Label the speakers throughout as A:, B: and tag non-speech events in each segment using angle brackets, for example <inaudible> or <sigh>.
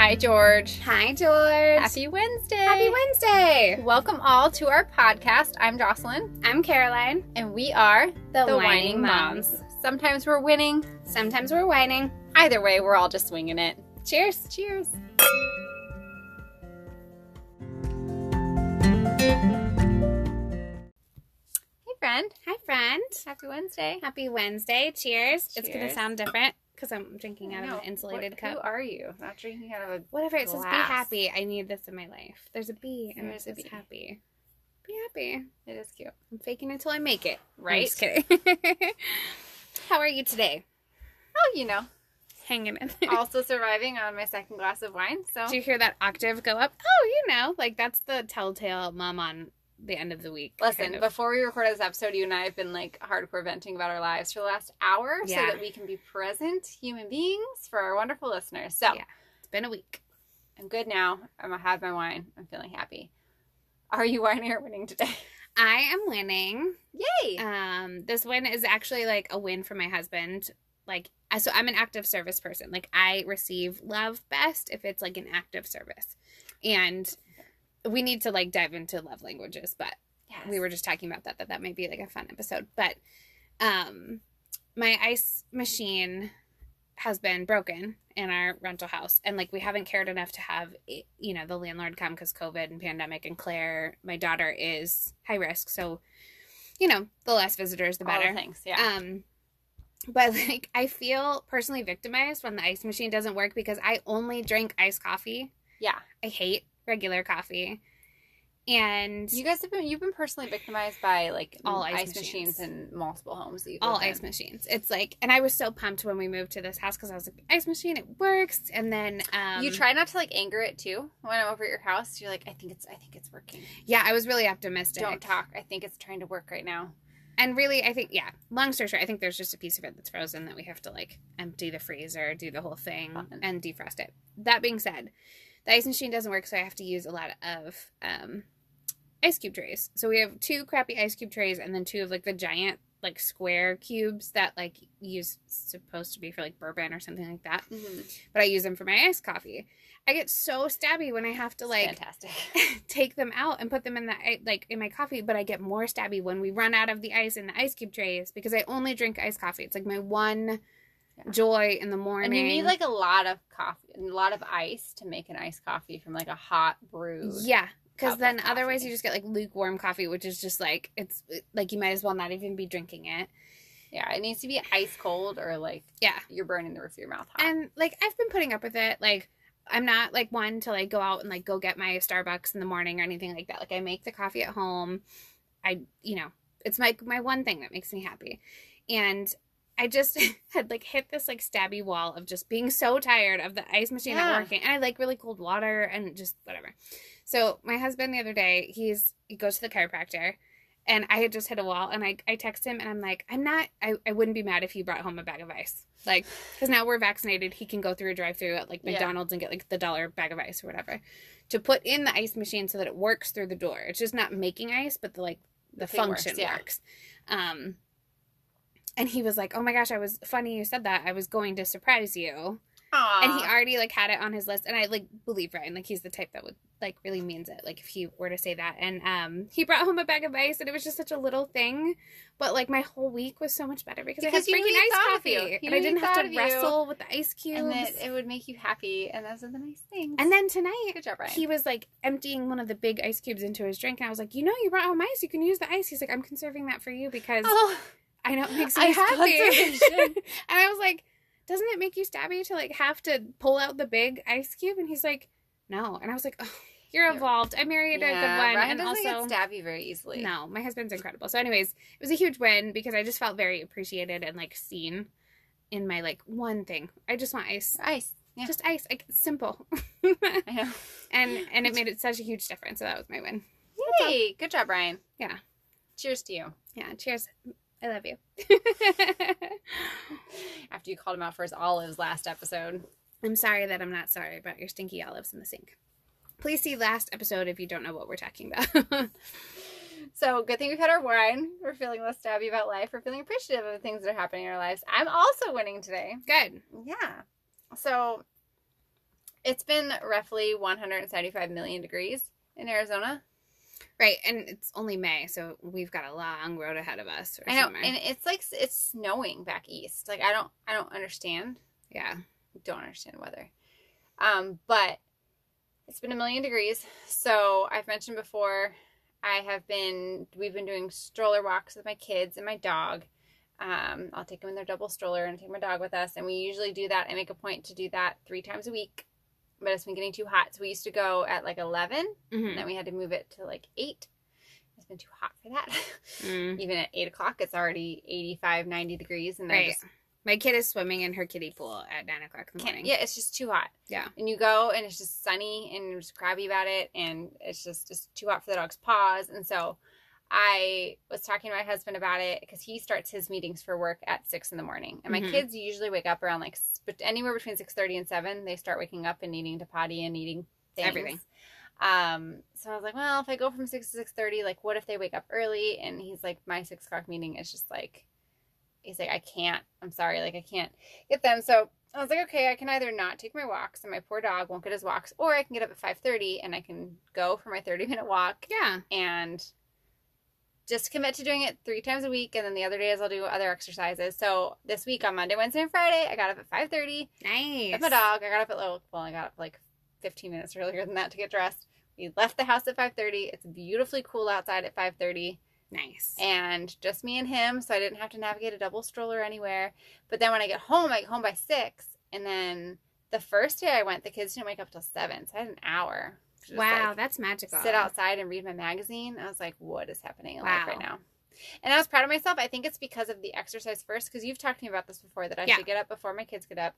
A: Hi, George.
B: Hi, George.
A: Happy Wednesday.
B: Happy Wednesday.
A: Welcome all to our podcast. I'm Jocelyn,
B: I'm Caroline,
A: and we are
B: the,
A: the
B: Wining Moms.
A: Sometimes we're winning.
B: Sometimes we're whining.
A: Either way, we're all just swinging it.
B: Cheers.
A: Cheers. Hey, friend.
B: Hi, friend.
A: Happy Wednesday.
B: Happy Wednesday. Cheers. It's going to sound different because I'm drinking out of an insulated
A: What-
B: cup.
A: Who are you? Not drinking out of a.
B: Whatever. It says be happy. I need this in my life. There's a bee and
A: There
B: it
A: is a
B: says
A: bee.
B: happy. Be happy.
A: It is cute.
B: I'm faking it until I make it. I'm
A: Right?
B: just kidding. <laughs> How are you today?
A: Oh, you know.
B: Hanging in there.
A: Also surviving on my second glass of wine. So
B: Did you hear that octave go up? Oh, you know, like that's the telltale mom on the end of the week.
A: Listen,
B: kind of.
A: before we recorded this episode, you and I have been like hardcore venting about our lives for the last hour
B: Yeah.
A: so that we can be present human beings for our wonderful listeners. So
B: Yeah. it's been a week.
A: I'm good now. I'm gonna have my wine. I'm feeling happy. Are you whining or winning today? <laughs>
B: I am winning.
A: Yay!
B: Um, this win is actually like a win for my husband. Like, so I'm an active service person. Like, I receive love best if it's like an active service, and we need to like dive into love languages. But
A: yes.
B: we were just talking about that that that might be like a fun episode. But um, my ice machine has been broken in our rental house and like we haven't cared enough to have eh, you know the landlord come because covid and pandemic and claire my daughter is high risk so you know the less visitors the
A: All
B: better
A: things. Yeah.
B: um but <laughs> like i feel personally victimized when the ice machine doesn't work because i only drink iced coffee
A: yeah.
B: i hate regular coffee and
A: You guys have been you've been personally victimized by like
B: All ice
A: ice machines
B: machines.
A: in multiple homes that you've
B: all
A: lived in.
B: ice machines. It's like, and I was so pumped when we moved to this house because I was like, ice machine, it works. And then, um,
A: you try not to like anger it too when I'm over at your house. You're like, I think it's I think it's working.
B: Yeah, I was really optimistic.
A: Don't talk. I think it's trying to work right now.
B: And really, I think, yeah, long story short, I think there's just a piece of it that's frozen that we have to like empty the freezer, do the whole thing, and defrost it. That being said, the ice machine doesn't work, so I have to use a lot of um, ice cube trays. So we have two crappy ice cube trays, and then two of like the giant like square cubes that like use supposed to be for like bourbon or something like that.
A: Mm-hmm.
B: But I use them for my iced coffee. I get so stabby when I have to like
A: fantastic. <laughs>
B: take them out and put them in the like in my coffee but i get more stabby when we run out of the ice in the ice cube trays because i only drink iced coffee it's like my one
A: Yeah.
B: joy in the morning
A: And you need like a lot of coffee, a lot of ice to make an iced coffee from like a hot brew.
B: yeah because then otherwise you just get like lukewarm coffee which is just like it's like you might as well not even be drinking it
A: Yeah, it needs to be ice cold or like
B: yeah
A: you're burning the roof of your mouth hot.
B: and like i've been putting up with it like i'm not like one to like go out and like go get my starbucks in the morning or anything like that like i make the coffee at home i you know it's my my one thing that makes me happy and i just <laughs> had like hit this like stabby wall of just being so tired of the ice machine
A: Yeah.
B: not working and i like really cold water and just whatever so my husband the other day he's he goes to the chiropractor and I had just hit a wall, and I, I text him, and I'm like, I'm not, I, I wouldn't be mad if he brought home a bag of ice. Like, because now we're vaccinated, he can go through a drive through at like
A: Yeah.
B: McDonald's and get like the dollar bag of ice or whatever to put in the ice machine so that it works through the door. It's just not making ice, but the like the,
A: The thing works,
B: function
A: yeah.
B: works. Um, and he was like, "Oh my gosh, I was funny you said that. I was going to surprise you."
A: Aw.
B: and he already like had it on his list. And i like believe ryan. Like he's the type that would like really means it. Like if he were to say that. And um he brought home a bag of ice and it was just such a little thing. But like my whole week was so much better because,
A: Because
B: i had freaking ice coffee. and i didn't have to wrestle with the ice cubes
A: and that it would make you happy, and those are the nice things.
B: and then tonight
A: good job, Ryan.
B: he was like emptying one of the big ice cubes into his drink. And i was like you know you brought home ice. You can use the ice. He's like i'm conserving that for you because
A: oh,
B: i know it makes me happy <laughs> and i was like doesn't it make you stabby to like have to pull out the big ice cube and he's like no and i was like oh you're evolved i married a good one
A: Ryan
B: and also
A: get stabby very easily.
B: no my husband's incredible so anyways it was a huge win because i just felt very appreciated and like seen in my like one thing i just want ice
A: ice. Yeah,
B: just ice like simple
A: I know. <laughs>
B: and and it made it such a huge difference so that was my win
A: Yay! Good job, Ryan.
B: Yeah.
A: Cheers to you.
B: yeah cheers i love you <laughs>
A: After you called him out for his olives last episode.
B: i'm sorry that i'm not sorry about your stinky olives in the sink please see last episode if you don't know what we're talking about <laughs>
A: So good thing we've had our wine. We're feeling less stabby about life. We're feeling appreciative of the things that are happening in our lives. I'm also winning today.
B: good
A: Yeah. So It's been roughly 175 million degrees in Arizona.
B: Right, and it's only May, so we've got a long road ahead of us. For
A: I know,
B: summer.
A: and it's like it's snowing back east. Like I don't, I don't understand.
B: yeah,
A: Don't understand weather. Um, but it's been a million degrees. So I've mentioned before, I have been. We've been doing stroller walks with my kids and my dog. Um, I'll take them in their double stroller and take my dog with us, and we usually do that. I make a point to do that three times a week. But it's been getting too hot, so we used to go at like eleven,
B: Mhm.
A: and then we had to move it to like eight. It's been too hot for that. <laughs>
B: Mm.
A: Even at eight o'clock, it's already 85, 90 degrees, and
B: right.
A: just
B: My kid is swimming in her kiddie pool at nine o'clock in the
A: can't.
B: morning.
A: Yeah, it's just too hot.
B: Yeah.
A: and you go, and it's just sunny, and you're just crabby about it, and it's just just too hot for the dog's paws, and so. I was talking to my husband about it because he starts his meetings for work at six in the morning, and my
B: Mhm.
A: kids usually wake up around like but anywhere between six thirty and seven. They start waking up and needing to potty and eating things.
B: Everything.
A: Um, so I was like, well, if I go from six to six thirty, like, what if they wake up early? And he's like, my six o'clock meeting is just like, he's like, I can't. I'm sorry, like, I can't get them. So I was like, okay, I can either not take my walks, and my poor dog won't get his walks, or I can get up at five thirty and I can go for my thirty minute walk
B: Yeah.
A: and just commit to doing it three times a week, and then the other days I'll do other exercises. So this week on Monday, Wednesday, and Friday, I got up at five thirty
B: Nice.
A: with my dog. I got up at well, well, I got up like 15 minutes earlier than that to get dressed. We left the house at 5:30. It's beautifully cool outside at 5:30,
B: Nice.
A: and just me and him, so I didn't have to navigate a double stroller anywhere. But then when I get home, I get home by six, and then the first day I went, the kids didn't wake up till seven, so I had an hour. Just,
B: wow,
A: like,
B: that's magical.
A: sit outside and read my magazine. I was like, what is happening in life right now? And I was proud of myself. I think it's because of the exercise first, because you've talked to me about this before that I
B: Yeah.
A: should get up before my kids get up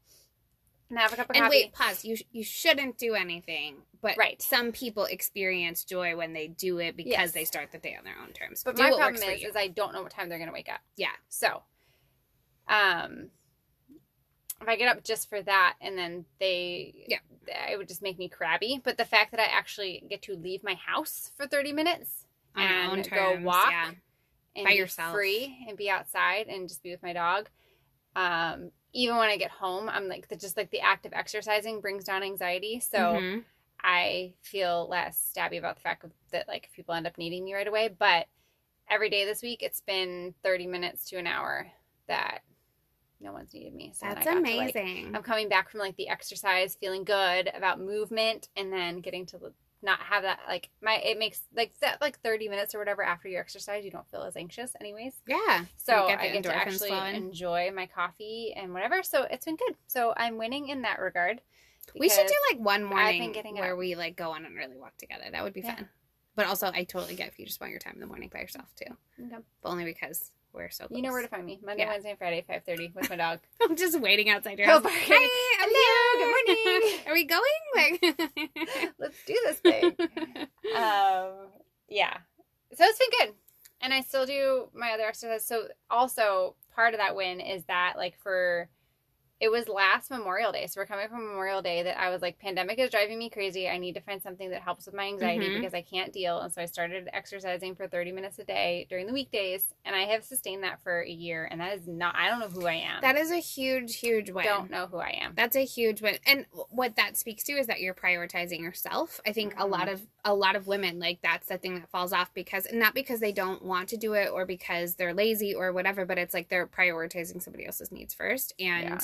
A: and have a cup of
B: And
A: coffee.
B: wait, pause. You you shouldn't do anything, but
A: Right.
B: some people experience joy when they do it because
A: Yes.
B: they start the day on their own terms.
A: But
B: do
A: my problem is, is I don't know what time they're going to wake up.
B: Yeah.
A: So, um, if I get up just for that, and then they,
B: Yeah.
A: it would just make me crabby. But the fact that I actually get to leave my house for thirty minutes
B: on
A: and go walk
B: Yeah.
A: and
B: By
A: be
B: yourself.
A: free and be outside and just be with my dog, um, even when I get home, I'm like the, just like the act of exercising brings down anxiety. So.
B: Mhm.
A: I feel less stabby about the fact that like people end up needing me right away. But every day this week, it's been thirty minutes to an hour that no one's needed me. So
B: that's
A: got to, like-
B: amazing.
A: I'm coming back from like the exercise, feeling good about movement, and then getting to not have that like my it makes like that like thirty minutes or whatever after your exercise, you don't feel as anxious anyways.
B: yeah.
A: So
B: get
A: I get to actually
B: flowing.
A: enjoy my coffee and whatever. So it's been good. So I'm winning in that regard.
B: We should do like one morning where
A: up.
B: we like go on an early walk together. That would be
A: Yeah.
B: fun. But also, I totally get if you just want your time in the morning by yourself too.
A: Okay.
B: But only because we're so. Close.
A: You know where to find me. Monday,
B: Yeah.
A: Wednesday, and Friday, five thirty with my dog. <laughs>
B: I'm just waiting outside your house. Hi, I'm
A: Hello,
B: here.
A: good morning. <laughs>
B: Are we going? Like, <laughs>
A: Let's do this thing. um, yeah. So it's been good, and I still do my other exercise. So also part of that win is that like for it was last Memorial Day, so we're coming from Memorial Day that I was like, pandemic is driving me crazy. I need to find something that helps with my anxiety
B: Mhm.
A: because I can't deal. And so I started exercising for 30 minutes a day during the weekdays, and I have sustained that for a year. And that is not, I don't know who I am.
B: that is a huge, huge win.
A: don't know who I am.
B: That's a huge win, and what that speaks to is that you're prioritizing yourself. I think a lot
A: Mhm.
B: of a lot of women like that's the thing that falls off because not because they don't want to do it or because they're lazy or whatever, but it's like they're prioritizing somebody else's needs first, and
A: Yeah.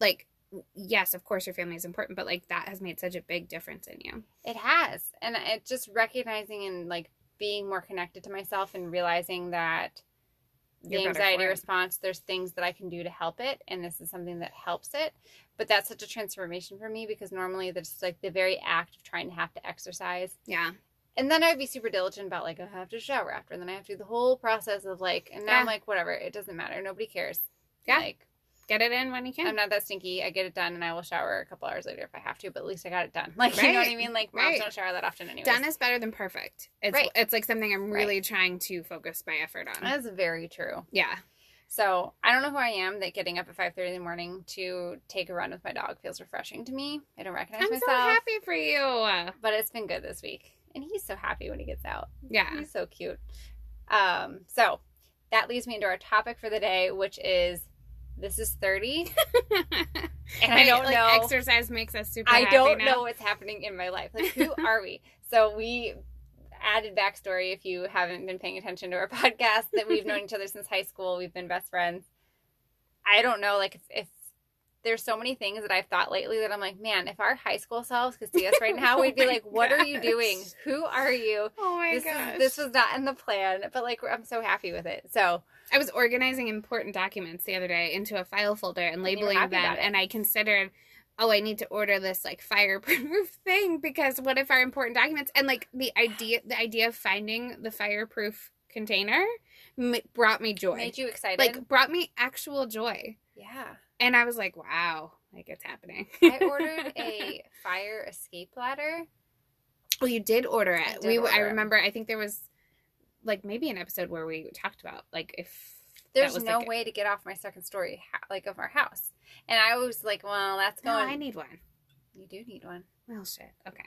B: Like yes, of course your family is important, but like that has made such a big difference in you.
A: It has. And it just recognizing and like being more connected to myself and realizing that the
B: You're
A: anxiety response, there's things that I can do to help it. And this is something that helps it. But that's such a transformation for me because normally there's like the very act of trying to have to exercise.
B: Yeah,
A: And then I'd be super diligent about like, I have to shower after. And then I have to do the whole process of like, and now I'm like, whatever, it doesn't matter. Nobody cares.
B: Yeah.
A: Like,
B: get it in when you can.
A: I'm not that stinky. I get it done and I will shower a couple hours later if I have to, but at least I got it done. <laughs> Like, you know what I mean? Like, moms
B: Right.
A: don't shower that often anyway.
B: Done is better than perfect. It's
A: Right.
B: it's like something I'm really trying to focus my effort on.
A: That's very true.
B: yeah.
A: So I don't know who I am that getting up at five thirty in the morning to take a run with my dog feels refreshing to me. I don't recognize
B: I'm
A: myself,
B: so happy for you.
A: but it's been good this week, and he's so happy when he gets out.
B: Yeah.
A: He's so cute. Um, so that leads me into our topic for the day, which is this is thirty, <laughs> and and I don't
B: like,
A: know.
B: Exercise makes us super.
A: I don't
B: now.
A: know what's happening in my life. Like, who are we? <laughs> So we added backstory if you haven't been paying attention to our <laughs> podcast that we've known each other since high school. We've been best friends. I don't know, like if, if there's so many things that I've thought lately that I'm like, man, if our high school selves could see us right now,
B: Oh
A: we'd be <laughs>
B: oh
A: like, what are you doing? Who are you?
B: Oh my
A: This
B: gosh!
A: is this was not in the plan, but like I'm so happy with it. So
B: I was organizing important documents the other day into a file folder and labeling
A: happy
B: them, and I considered, oh, I need to order this like fireproof <laughs> thing because what if our important documents and like the idea, the idea of finding the fireproof container m- brought me joy,
A: made you excited.
B: like brought me actual joy,
A: yeah.
B: And I was like, wow, like it's happening.
A: I <laughs> ordered a fire escape ladder.
B: Well, you did order
A: I
B: it.
A: did
B: we,
A: order
B: I
A: it.
B: remember. I think there was like maybe an episode where we talked about like if
A: There's no
B: like,
A: way to get off my second story, like of our house. And I was like, well, that's
B: No,
A: going.
B: I need one.
A: you do need one.
B: Well, shit. Okay.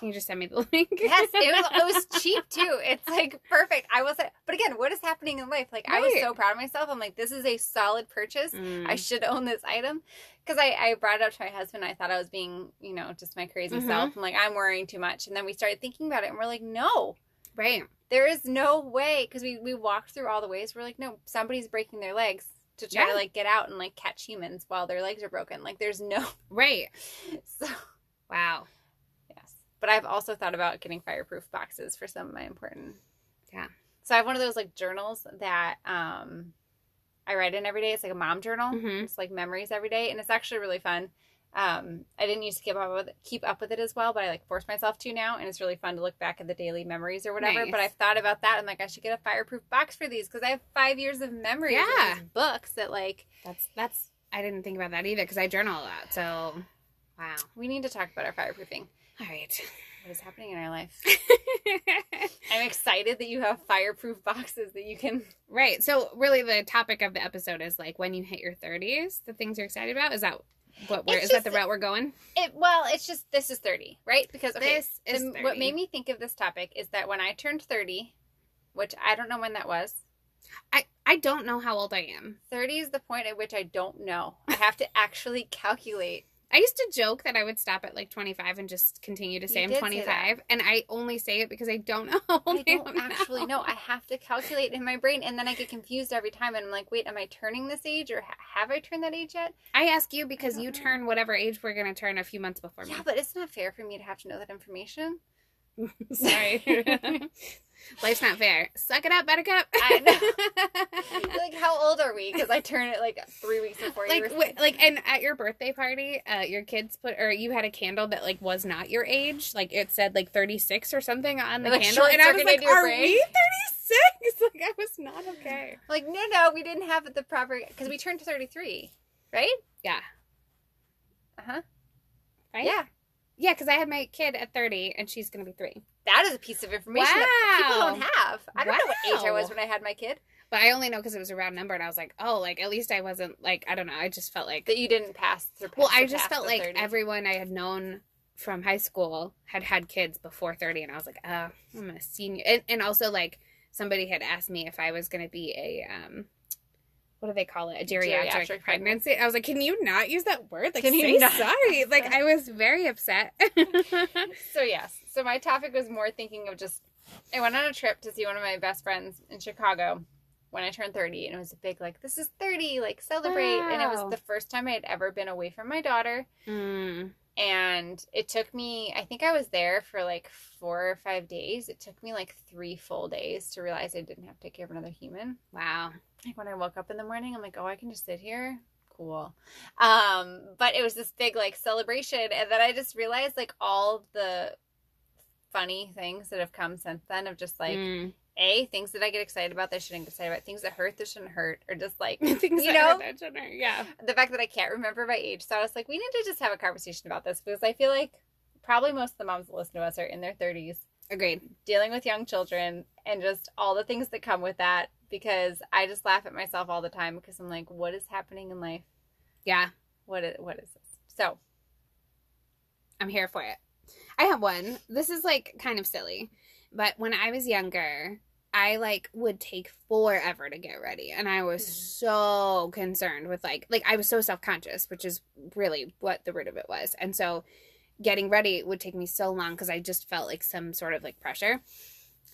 B: Can you just send me the <laughs> link?
A: yes, it was. It was cheap too. It's like perfect. I was, but again, what is happening in life? Like I was so proud of myself. I'm like, this is a solid purchase.
B: Mm.
A: I should own this item because I, I brought it up to my husband. I thought I was being, you know, just my crazy
B: Mhm.
A: self. I'm like, I'm worrying too much. And then we started thinking about it and we're like, no,
B: right.
A: there is no way. Because we, we walked through all the ways. We're like, no, somebody's breaking their legs to try
B: Yeah.
A: to like get out and like catch humans while their legs are broken. Like there's no,
B: Right. <laughs>
A: so
B: Wow.
A: But I've also thought about getting fireproof boxes for some of my important.
B: Yeah.
A: So I have one of those like journals that, um, I write in every day. It's like a mom journal.
B: Mhm.
A: It's like memories every day, and it's actually really fun. Um, I didn't used to keep up with it, keep up with it as well, but I like force myself to now, and it's really fun to look back at the daily memories or whatever.
B: Nice.
A: But I've thought about that. I'm like, I should get a fireproof box for these because I have five years of memories
B: Yeah.
A: in these books that like
B: That's that's. I didn't think about that either because I journal a lot. So, wow.
A: we need to talk about our fireproofing.
B: All right.
A: What is happening in our life? <laughs> I'm excited that you have fireproof boxes that you can.
B: right. So, really, the topic of the episode is like when you hit your thirties, the things you're excited about. Is that what? We're,
A: It's
B: is that the route we're going?
A: It well, it's just this is 30, right? Because okay,
B: This is
A: the- what made me think of this topic is that when I turned 30, which I don't know when that was.
B: I I don't know how old I am.
A: 30 is the point at which I don't know. I have to actually calculate.
B: I used to joke that I would stop at like 25 and just continue to say
A: You
B: I'm
A: did say
B: 25, and I only say it because I don't <laughs> know.
A: I don't actually know. I have to calculate in my brain, and then I get confused every time. And I'm like, wait, am I turning this age, or ha- have I turned that age yet?
B: I ask you because you
A: know.
B: turn whatever age we're gonna turn a few months before me.
A: Yeah, but it's not fair for me to have to know that information. <laughs>
B: Sorry, <laughs> life's not fair. Suck it up, Buttercup.
A: I know. <laughs> like, how old are we? Because I turn it like three weeks before you.
B: like,
A: were
B: wi- like, and at your birthday party, uh, your kids put, or you had a candle that like was not your age. Like it said like 36 or something on the
A: Like,
B: candle, and I was like, "Are
A: brain?
B: we 36?" Like I was not okay.
A: Like, no, no, we didn't have the proper because we turned 33, right?
B: Yeah.
A: Uh huh.
B: Right?
A: Yeah,
B: Yeah, because I had my kid at 30, and she's gonna be three.
A: that is a piece of information that people don't have. I don't know what age I was when I had my kid.
B: But I only know because it was a round number, and I was like, oh, like at least I wasn't like I don't know. I just felt like
A: That you didn't pass through.
B: well, I just felt like everyone I had known from high school had had kids before 30, and I was like, uh, I'm a senior. And, and also like somebody had asked me if I was going to be a um. What do they call it? A geriatric,
A: Geriatric
B: pregnancy. I was like, "Can you not use that word? Like,
A: Can you
B: say
A: not?
B: sorry." Like, I was very upset. <laughs> <laughs>
A: So yes, so my topic was more thinking of just. I went on a trip to see one of my best friends in Chicago when I turned 30, and it was a big like, this is 30, like celebrate, and it was the first time I had ever been away from my daughter.
B: mm.
A: And it took me i think i was there for like four or five days it took me like three full days to realize i didn't have to take care of another human
B: Wow.
A: like when i woke up in the morning i'm like oh i can just sit here cool um but it was this big like celebration and then i just realized like all the funny things that have come since then of just like
B: Mm.
A: A things that i get excited about that I shouldn't get excited about things that hurt that shouldn't hurt or just like <laughs>
B: Things
A: you know
B: that gender, yeah.
A: the fact that I can't remember my age. So I was like, we need to just have a conversation about this because I feel like probably most of the moms that listen to us are in their 30s
B: Agreed.
A: dealing with young children and just all the things that come with that because I just laugh at myself all the time because I'm like, what is happening in life?
B: Yeah.
A: What is, what is this? So,
B: I'm here for it. I have one. This is like kind of silly, but when I was younger, I like would take forever to get ready and I was
A: Mhm.
B: so concerned with like like I was so self-conscious, which is really what the root of it was. And so getting ready would take me so long cuz I just felt like some sort of like pressure.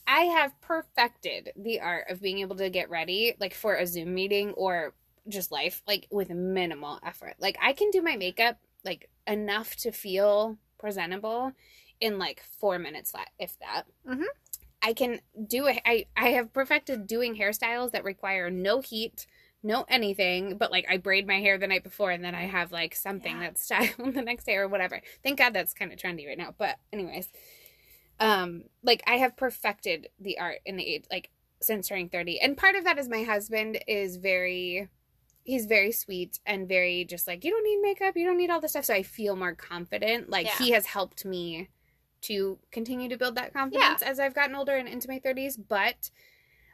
B: I have perfected the art of being able to get ready like for a Zoom meeting or just life like with minimal effort. Like I can do my makeup like enough to feel presentable in like 4 minutes flat if that.
A: Mhm.
B: I can do it. I have perfected doing hairstyles that require no heat, no anything, but like I braid my hair the night before and then I have like something
A: Yeah.
B: that's styled <laughs> the next day or whatever. Thank God that's kind of trendy right now. But anyways, um like I have perfected the art in the age like since turning 30. And part of that is my husband is very he's very sweet and very just like you don't need makeup, you don't need all this stuff so I feel more confident. Like
A: Yeah.
B: he has helped me to continue to build that confidence as I've gotten older and into my 30s, but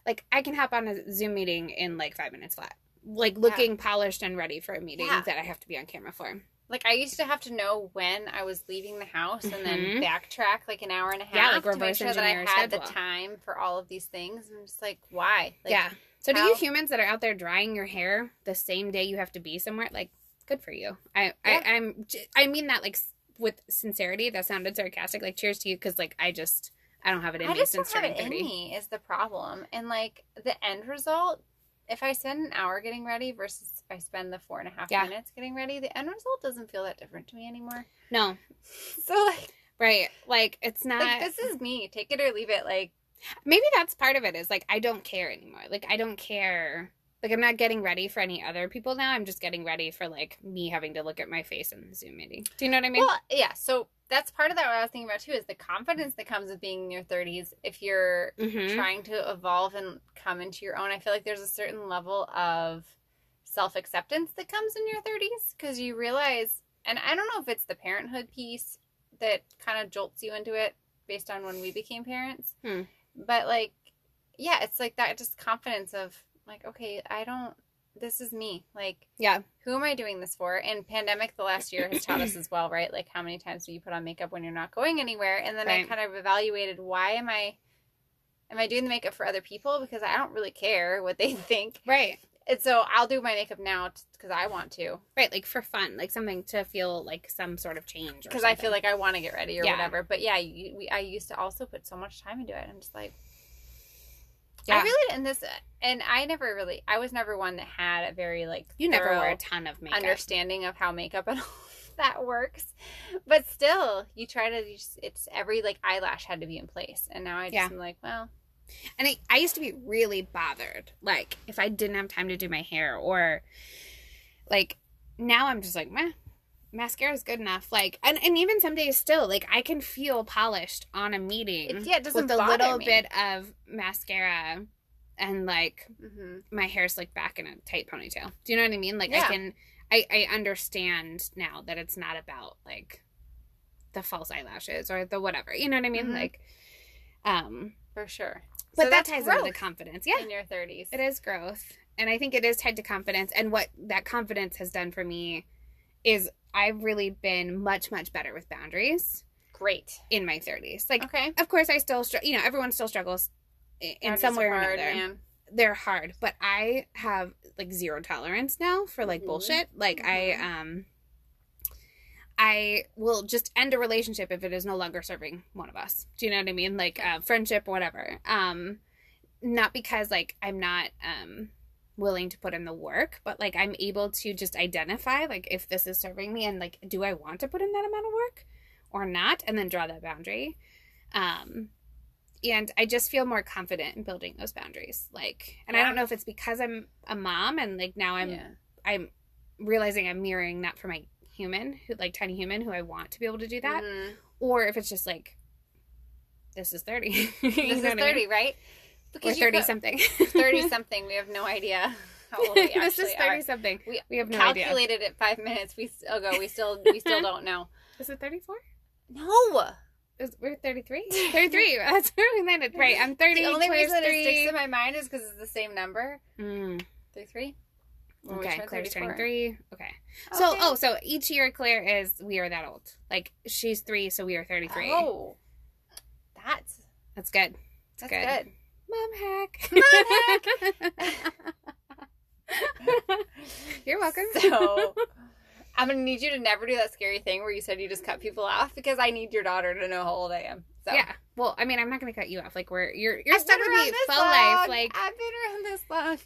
B: like I can hop on a Zoom meeting in like 5 minutes flat. Like looking polished and ready for a meeting
A: Yeah.
B: that I have to be on camera for.
A: Like I used to have to know when I was leaving the house and then
B: Mhm.
A: backtrack like an hour and a half
B: Yeah, like
A: to make sure that I had the time for all of these things. I'm just like, why? Like,
B: yeah. So do you humans that are out there drying your hair the same day you have to be somewhere, like, good for you. I,
A: Yeah.
B: I I'm I mean that like with sincerity. That sounded sarcastic. Like, cheers to you, because like I just I don't have it in
A: I
B: me
A: just don't have it in me is the problem. And like the end result, if I spend an hour getting ready versus if I spend the four and a half
B: Yeah.
A: minutes getting ready, the end result doesn't feel that different to me anymore.
B: No, <laughs>
A: So like,
B: right? Like it's not.
A: like this is me. Take it or leave it. Like
B: maybe that's part of it. Is like I don't care anymore. Like I don't care. Like I'm not getting ready for any other people now. I'm just getting ready for like me having to look at my face in the Zoom meeting. Do you know what I mean?
A: well, yeah. So that's part of that. What I was thinking about too is the confidence that comes with being in your thirties. If you're
B: Mhm.
A: trying to evolve and come into your own, I feel like there's a certain level of self acceptance that comes in your 30s because you realize, and I don't know if it's the parenthood piece that kind of jolts you into it based on when we became parents,
B: Hmm.
A: but like, yeah, it's like that just confidence of like, okay, I don't, this is me. Like,
B: Yeah.
A: who am I doing this for? And pandemic the last year has taught us as well, right? Like, how many times do you put on makeup when you're not going anywhere? And then I kind of evaluated why am I am I doing the makeup for other people because I don't really care what they <laughs> think.
B: Right.
A: And so I'll do my makeup now because I want to
B: Right. Like for fun, like something to feel like some sort of change.
A: because I feel like I want to get ready or
B: Yeah.
A: whatever. But yeah, you, we, I used to also put so much time into it. I'm just like.
B: Yeah.
A: I really and this and I never really I was never one that had a very like
B: you never wear a ton of makeup.
A: understanding of how makeup and <laughs> all that works. But still, you try to you just, it's every like eyelash had to be in place. And now I just
B: Yeah.
A: am like, well,
B: And I, I used to be really bothered, like if I didn't have time to do my hair, or like now I'm just like, meh, mascara is good enough. Like, and, and even some days still, like I can feel polished on a meeting
A: yeah, it doesn't
B: with a little
A: me.
B: bit of mascara and like
A: hmm
B: my hair slicked back in a tight ponytail. Do you know what I mean? Like
A: Yeah.
B: I can, I, I understand now that it's not about like the false eyelashes or the whatever. You know what I mean?
A: Mhm.
B: Like, um,
A: for sure.
B: but
A: So
B: that ties into the confidence. Yeah,
A: in your 30s.
B: it is growth. And I think it is tied to confidence. And what that confidence has done for me is I've really been much, much better with boundaries
A: Great.
B: in my 30s. Like,
A: Okay.
B: of course, I still, str- you know, everyone still struggles in
A: Boundaries
B: some way or
A: hard,
B: another.
A: man.
B: They're hard, but I have like zero tolerance now for like
A: Mhm.
B: bullshit. Like,
A: Mhm.
B: I, um, I will just end a relationship if it is no longer serving one of us. Do you know what I mean? Like uh, friendship, whatever. Um, not because like I'm not um willing to put in the work, but like I'm able to just identify like if this is serving me and like do I want to put in that amount of work or not, and then draw that boundary. Um, and I just feel more confident in building those boundaries. Like, and I don't know if it's because I'm a mom and like now I'm
A: yeah.
B: I'm realizing I'm mirroring that for my human, who like tiny human, who I want to be able to do that,
A: Mhm.
B: or if it's just like this is thirty. <laughs>
A: This is
B: what I
A: 30,
B: mean?
A: right?
B: Or
A: you
B: thirty
A: put-
B: something. <laughs>
A: 30 something. We have no idea how old we actually <laughs>
B: this is
A: are.
B: thirty something.
A: We
B: We have no idea.
A: Calculated it five minutes we s- ago. We still we still <laughs> don't know.
B: Is it thirty four?
A: No.
B: We're 33? 33. That's where we landed. Right. I'm 30.
A: The only reason it
B: three.
A: sticks in my mind is because it's the same number.
B: Mm,
A: 33? When
B: okay. Claire's
A: 34.
B: turning three. Okay. So,
A: Okay.
B: oh, so each year Claire is, we are that old. Like, she's three, so we are 33.
A: Oh. That's
B: That's good.
A: that's
B: good.
A: good.
B: Mom hack. <laughs>
A: Mom <laughs>
B: You're welcome.
A: So I'm gonna need you to never do that scary thing where you said you just cut people off because I need your daughter to know how old I am. So
B: yeah. Well, I mean, I'm not gonna cut you off. Like we're you're you're
A: I've
B: stuck with me full
A: long.
B: life. Like
A: I've been around this long.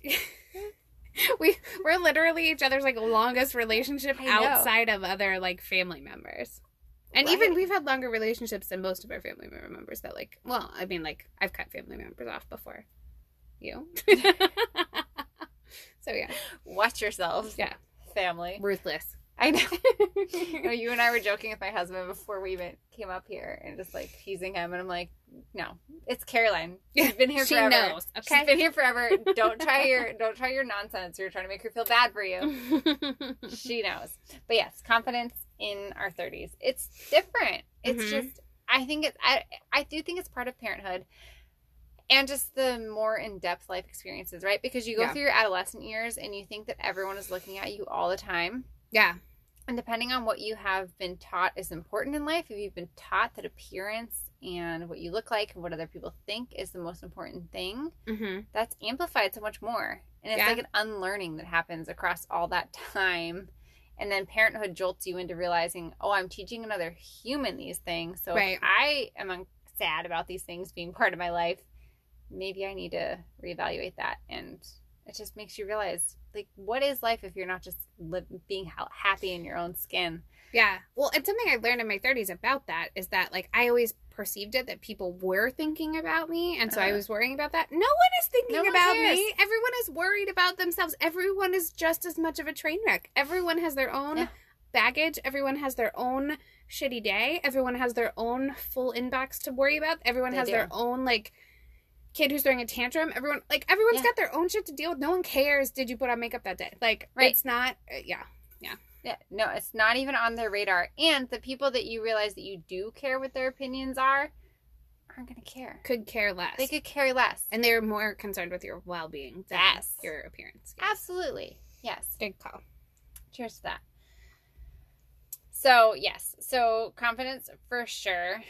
A: <laughs>
B: we we're literally each other's like longest relationship outside of other like family members. And
A: Right.
B: even we've had longer relationships than most of our family member members that like well, I mean like I've cut family members off before. You. <laughs> so yeah.
A: Watch yourselves.
B: Yeah.
A: Family.
B: Ruthless.
A: I know. <laughs> No, you and I were joking with my husband before we even came up here and just like teasing him and I'm like, no, it's Caroline. She's been here
B: she
A: forever.
B: knows, okay?
A: She's been here forever. Don't try your don't try your nonsense. You're trying to make her feel bad for you. <laughs> she knows. But yes, confidence in our 30s. It's different. It's
B: Mhm.
A: just I think it's I I do think it's part of parenthood and just the more in-depth life experiences, right? Because you go
B: Yeah.
A: through your adolescent years and you think that everyone is looking at you all the time.
B: yeah.
A: And depending on what you have been taught is important in life, if you've been taught that appearance and what you look like and what other people think is the most important thing,
B: hmm
A: that's amplified so much more. And it's
B: Yeah.
A: like an unlearning that happens across all that <laughs> time. And then parenthood jolts you into realizing, oh, I'm teaching another human these things. So
B: Right.
A: if I am un- sad about these things being part of my life, maybe I need to reevaluate that. And it just makes you realize, like, what is life if you're not just live, being ha- happy in your own skin?
B: Yeah. Well, and something I learned in my 30s about that is that like I always perceived it that people were thinking about me and so I
A: Uh-huh.
B: was worrying about that. No one is thinking
A: No
B: about me. Everyone is worried about themselves. Everyone is just as much of a train wreck. Everyone has their own
A: Yeah.
B: baggage. Everyone has their own shitty day. Everyone has their own full inbox to worry about. Everyone
A: They
B: has their own like kid who's throwing a tantrum. Everyone like everyone's
A: Yeah.
B: got their own shit to deal with. No one cares did you put on makeup that day. Like
A: Right.
B: it's not uh, yeah.
A: Yeah, no, it's not even on their radar. And the people that you realize that you do care what their opinions are aren't going to care.
B: Could care less.
A: They could care less.
B: and they're more concerned with your well-being than
A: Yes.
B: your appearance. Yes.
A: Absolutely. Yes.
B: Good call.
A: Cheers to that. So, yes. So, confidence for sure.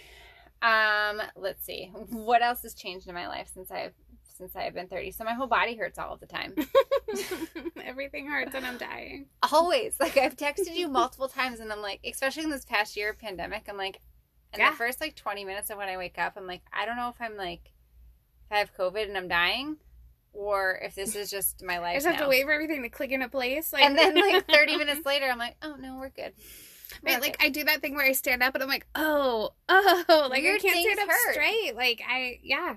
A: Um, let's see. What else has changed in my life since I've since I've been 30? So my whole body hurts all of the time. <laughs>
B: Everything hurts and I'm dying.
A: Always. Like I've texted you <laughs> multiple times and I'm like, especially in this past year of pandemic, I'm like in
B: Yeah.
A: the first like 20 minutes of when I wake up, I'm like, I don't know if I'm like if I have COVID and I'm dying or if this is just my life.
B: I just have to wait for everything to click into place. Like,
A: And then like 30 <laughs> minutes later, I'm like, oh no, we're good. We're
B: Right, like
A: okay.
B: I do that thing where I stand up and I'm like, oh, oh, like
A: Weird
B: I can't stand up
A: hurt.
B: straight. Like I, yeah,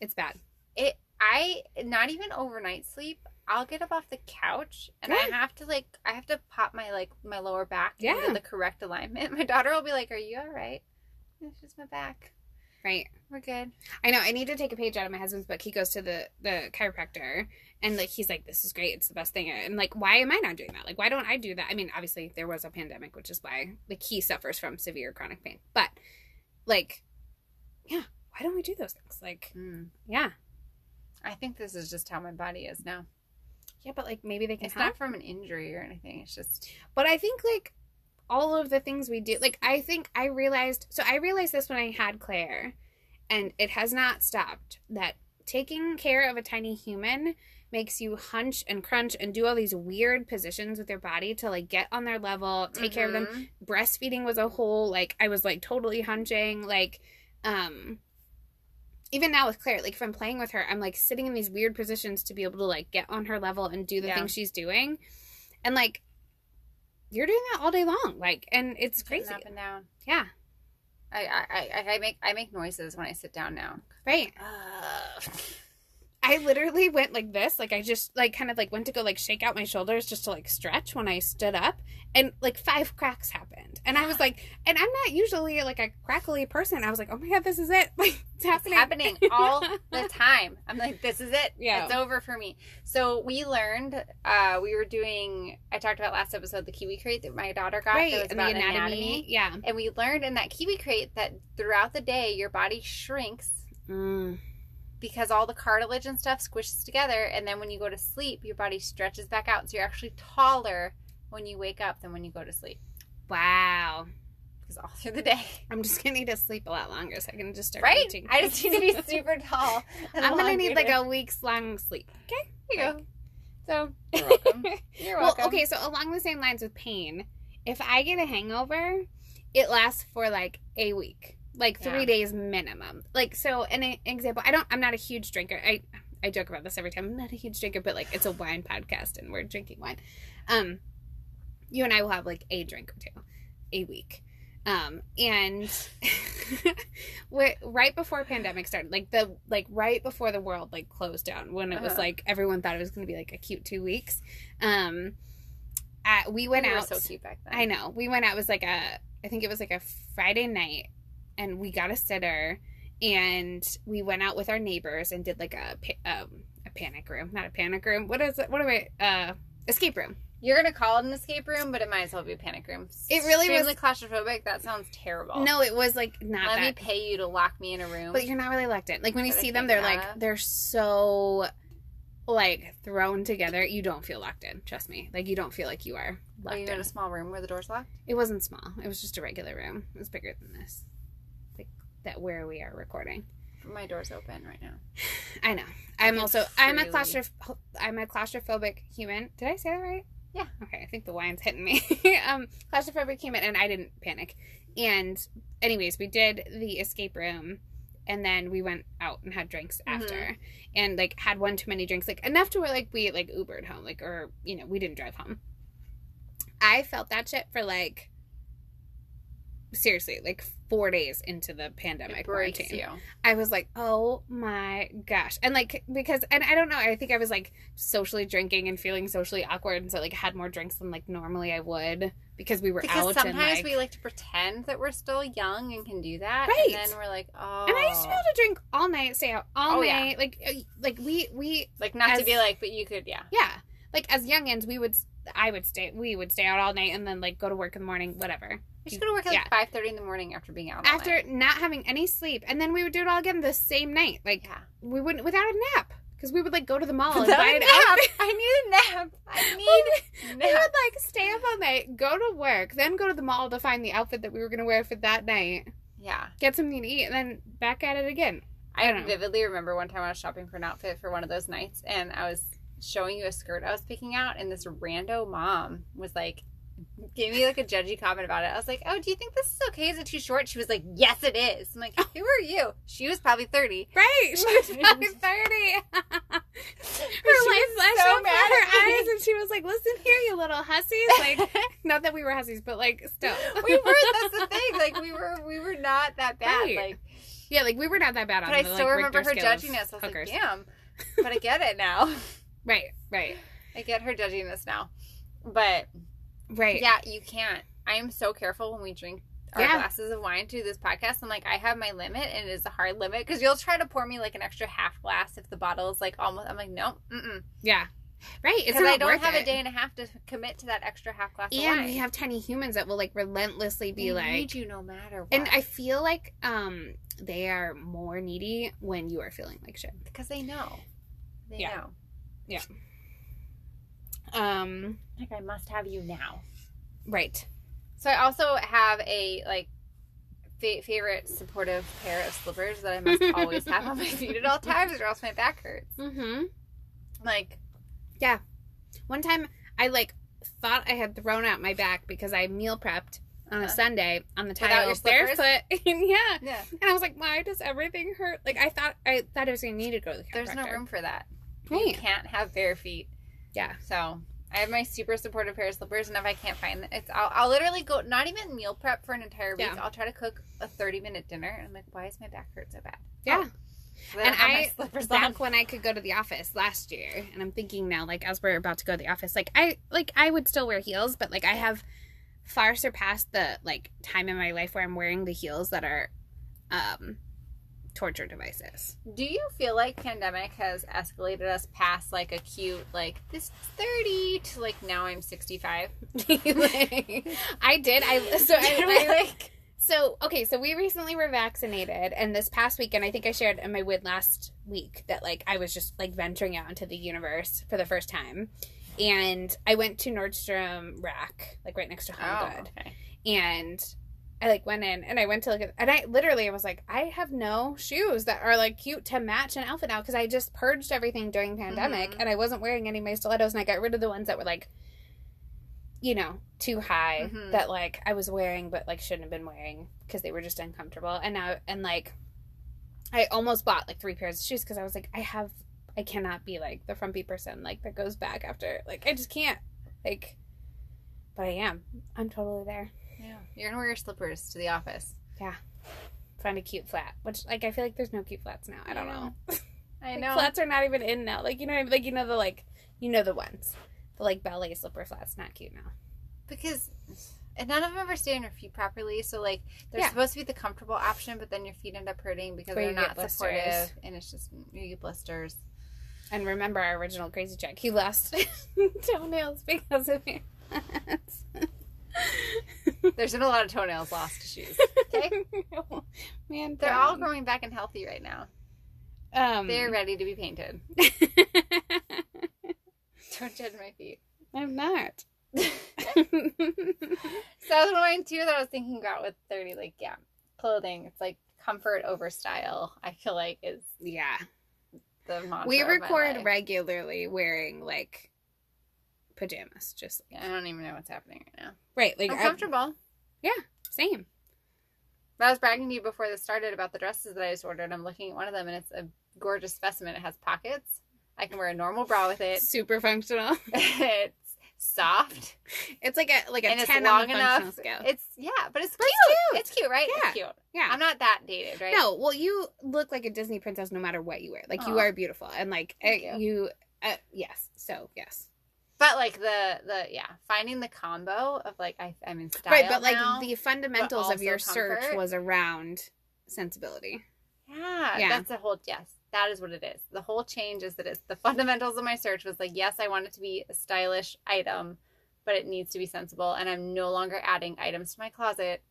B: it's bad.
A: It I not even overnight sleep. I'll get up off the couch and
B: Good.
A: I have to like I have to pop my like my lower back
B: Yeah.
A: into the correct alignment. <laughs> My daughter will be like, "Are you all right?" It's just my back.
B: Right.
A: We're good.
B: I know. I need to take a page out of my husband's book. He goes to the the chiropractor, and like he's like, "This is great. It's the best thing." And like, why am I not doing that? Like, why don't I do that? I mean, obviously there was a pandemic, which is why like he suffers from severe chronic pain. But like, yeah, why don't we do those things? Like, mm. yeah,
A: I think this is just how my body is now.
B: yeah, but like maybe they can
A: It's
B: help.
A: not from an injury or anything. It's just
B: But I think like all of the things we do, like I think I realized. So I realized this when I had Claire, and it has not stopped. That taking care of a tiny human makes you hunch and crunch and do all these weird positions with your body to like get on their level, take care of them.
A: Mhm.
B: Breastfeeding was a whole like I was like totally hunching, like um. Even now with Claire, like if I'm playing with her, I'm like sitting in these weird positions to be able to like get on her level and do the
A: Yeah.
B: things she's doing. And like you're doing that all day long like and it's crazy
A: up and down.
B: yeah
A: I, I I I make I make noises when I sit down now.
B: right
A: Uh,
B: i literally went like this like i just like kind of like went to go like shake out my shoulders just to like stretch when i stood up and like five cracks happened and i was like and i'm not usually like a crackly person i was like oh my god this is it <laughs> like it's
A: it's
B: happening
A: happening all <laughs> the time. I'm like, this is it.
B: Yeah.
A: It's over for me. So we learned, uh, we were doing, I talked about last episode, the Kiwi crate that my daughter got.
B: right
A: That was
B: and the
A: about
B: anatomy,
A: anatomy.
B: yeah
A: And we learned in that Kiwi crate that throughout the day, your body shrinks
B: mm.
A: Because all the cartilage and stuff squishes together. And then when you go to sleep, your body stretches back out. So you're actually taller when you wake up than when you go to sleep.
B: wow
A: Because all through the day.
B: I'm just gonna need to sleep a lot longer so I can just start
A: Right?
B: reaching.
A: I just need to be <laughs> super tall.
B: I'm gonna need like a week's long sleep. Okay.
A: There you go. So you're <laughs> welcome. You're
B: well, okay, so along the same lines with pain, if I get a hangover, it lasts for like a week, like three
A: Yeah.
B: days minimum. Like so, an example, I don't, I'm not a huge drinker. I I joke about this every time. I'm not a huge drinker, but like it's a wine podcast and we're drinking wine. Um, you and I will have like a drink or two a week. Um, and <laughs> right before pandemic started, like the like right before the world like closed down, when it was
A: Uh-huh.
B: like everyone thought it was going to be like a cute two weeks. Um, at, we went
A: were
B: out.
A: so cute back then.
B: I know. We went out. It was like a, I think it was like a Friday night, and we got a sitter, and we went out with our neighbors and did like a um, a panic room, not a panic room. What is it? What am I? Uh, escape room.
A: You're gonna call it an escape room, but it might as well be a panic room.
B: It really was-
A: claustrophobic. That sounds terrible.
B: No, it was like not
A: Let me pay you to lock me in a room.
B: But you're not really locked in. Like when you
A: But
B: see them, they're like they're so like thrown together. You don't feel locked in. Trust me. Like you don't feel like you are
A: Are
B: locked
A: you
B: in.
A: in a small room where the door's locked?
B: It wasn't small. It was just a regular room. It was bigger than this. Like that where we are recording.
A: My door's open right now. <laughs>
B: I know. I'm
A: can
B: also I'm a
A: freely-
B: claustroph I'm a claustrophobic human. Did I say that right?
A: Yeah.
B: Okay, I think the wine's hitting me. <laughs> um claustrophobic human and I didn't panic. And anyways, we did the escape room and then we went out and had drinks after
A: Mhm.
B: and like had one too many drinks like enough to where like we like ubered home like or you know we didn't drive home i felt that shit for like seriously like four days into the pandemic quarantine
A: you.
B: i was like oh my gosh and like because and i don't know i think i was like socially drinking and feeling socially awkward and so like had more drinks than like normally i would because we were
A: Because
B: out
A: sometimes
B: and like
A: we like to pretend that we're still young and can do that,
B: Right.
A: And then we're like, oh,
B: and I used to be able to drink all night, stay out all
A: Oh, yeah.
B: night. Like, uh, like we we
A: like not to be like, but you could, yeah.
B: Yeah. Like as youngins, we would I would stay we would stay out all night and then like go to work in the morning, whatever.
A: We should go to work at
B: Yeah.
A: like five thirty in the morning after being out. all
B: After
A: night.
B: not having any sleep, and then we would do it all again the same night. Like
A: yeah,
B: we wouldn't without a nap because we would like go to the mall and buy
A: a
B: an
A: nap.
B: outfit. <laughs>
A: I need a nap. I <laughs> need a
B: we would like stay up all night, go to work, then go to the mall to find the outfit that we were gonna wear for that night,
A: Yeah,
B: get something to eat, and then back at it again. I
A: I, vividly remember one time I was shopping for an outfit for one of those nights, and I was showing you a skirt I was picking out, and this rando mom was like, gave me like a judgy comment about it. I was like, "Oh, do you think this is okay? Is it too short?" She was like, "Yes, it is." I'm like, "Who are you?" She was probably thirty.
B: Right, she was <laughs> probably thirty. <laughs> her life flashed
A: so mad
B: her eyes, and she was like, "Listen here, you little hussies!" Like, <laughs> not that we were hussies, but like, still,
A: we were. That's the thing. Like we were. We were not that bad.
B: Right.
A: Like,
B: yeah, like we were not that bad on
A: but I
B: the
A: still
B: like,
A: remember
B: Richter
A: her judging us. I was
B: hookers.
A: like, "Damn," but I get it now.
B: Right, right,
A: I get her judging us now. But
B: right.
A: yeah, you can't. I am so careful when we drink our
B: Yeah.
A: glasses of wine to this podcast. I'm like, I have my limit, and it is a hard limit because you'll try to pour me like an extra half glass if the bottle is like almost. I'm like, no, mm
B: yeah, right.
A: Because I don't have
B: it.
A: a day and a half to commit to that extra half glass of
B: and we have tiny humans that will like relentlessly be
A: They
B: like,
A: need you no matter what,
B: and I feel like um they are more needy when you are feeling like shit.
A: because they know, they know.
B: Yeah.
A: know.
B: Um,
A: Like I must have you now.
B: right.
A: So I also have a like fa- favorite supportive pair of slippers that I must <laughs> always have on my feet at all times, or else my back hurts.
B: Mm-hmm.
A: Like yeah.
B: One time I like thought I had thrown out my back because I meal prepped on a
A: Uh-huh.
B: Sunday on the
A: Without
B: tile
A: your slippers?
B: barefoot. and <laughs> yeah.
A: yeah,
B: And I was like, why does everything hurt? Like I thought I thought I was gonna need to go to the
A: there's no room for that. You can't have bare feet.
B: Yeah.
A: So I have my super supportive pair of slippers, and if I can't find it, it's I'll, I'll literally go not even meal prep for an entire week.
B: Yeah.
A: I'll try to cook a 30 minute dinner, and I'm like, why is my back hurt so bad?
B: Yeah.
A: So
B: And I
A: slippers
B: back
A: on.
B: when I could go to the office last year, and I'm thinking now, like as we're about to go to the office, like I like I would still wear heels, but like I have far surpassed the like time in my life where I'm wearing the heels that are um torture devices.
A: Do you feel like pandemic has escalated us past like a cute like this 30 to like now I'm 65? <laughs>
B: I did. I so I, <laughs> I
A: like
B: So okay, so we recently were vaccinated, and this past weekend, I think I shared in my wid last week that like I was just like venturing out into the universe for the first time, and I went to Nordstrom Rack, like right next to Home
A: oh,
B: Good,
A: okay.
B: and I like went in and I went to look at and I literally was like, I have no shoes that are like cute to match an outfit now because I just purged everything during pandemic
A: Mhm.
B: and I wasn't wearing any of my stilettos and I got rid of the ones that were like, you know, too high
A: Mhm.
B: that like I was wearing but like shouldn't have been wearing because they were just uncomfortable. And now and like I almost bought like three pairs of shoes because I was like, I have I cannot be like the frumpy person like that goes back after like I just can't like but I am. I'm totally there.
A: Yeah. You're gonna wear your slippers to the office. Yeah.
B: Find a cute flat, which like I feel like there's no cute flats now. I don't
A: Yeah.
B: know. <laughs>
A: I
B: Like,
A: know.
B: flats are not even in now. Like you know, what I mean? like you know the like you know the ones, the like ballet slipper flats. Not cute now.
A: because and none of them ever stay on your feet properly. So like they're
B: Yeah.
A: supposed to be the comfortable option, but then your feet end up hurting because
B: Or
A: they're not supportive, and it's just you get blisters.
B: And remember our original crazy check. He lost <laughs> toenails because of your flats. <laughs> <laughs>
A: There's been a lot of toenails lost to shoes. Okay, <laughs>
B: Man,
A: they're all growing back and healthy right now.
B: Um,
A: They're ready to be painted. <laughs> Don't judge my feet.
B: I'm not.
A: so that was one too that I was thinking about with thirty. Like yeah, clothing. It's like comfort over style. I feel like is
B: yeah.
A: the.
B: We record regularly wearing like pajamas, just like,
A: I don't even know what's happening right now.
B: right, like
A: I'm
B: I-
A: comfortable.
B: same.
A: But I was bragging to you before this started about the dresses that I just ordered. I'm looking at one of them and it's a gorgeous specimen. It has pockets. I can wear a normal bra with it.
B: Super functional. <laughs>
A: it's soft.
B: It's like a like a
A: And it's
B: ten
A: long enough.
B: scale.
A: It's yeah, but it's
B: But
A: cute.
B: it's cute.
A: It's cute, right?
B: Yeah.
A: It's cute.
B: yeah.
A: I'm not that dated, right?
B: No, well, you look like a Disney princess no matter what you wear. Like you are beautiful, and like uh,
A: you.
B: you, uh, yes. So yes,
A: But like the the yeah, finding the combo of like I I'm in style
B: right. But like the fundamentals of your search was around sensibility.
A: Yeah,
B: Yeah.
A: that's a whole yes. That is what it is. The whole change is that it's the fundamentals of my search was like, yes, I want it to be a stylish item, but it needs to be sensible. And I'm no longer adding items to my closet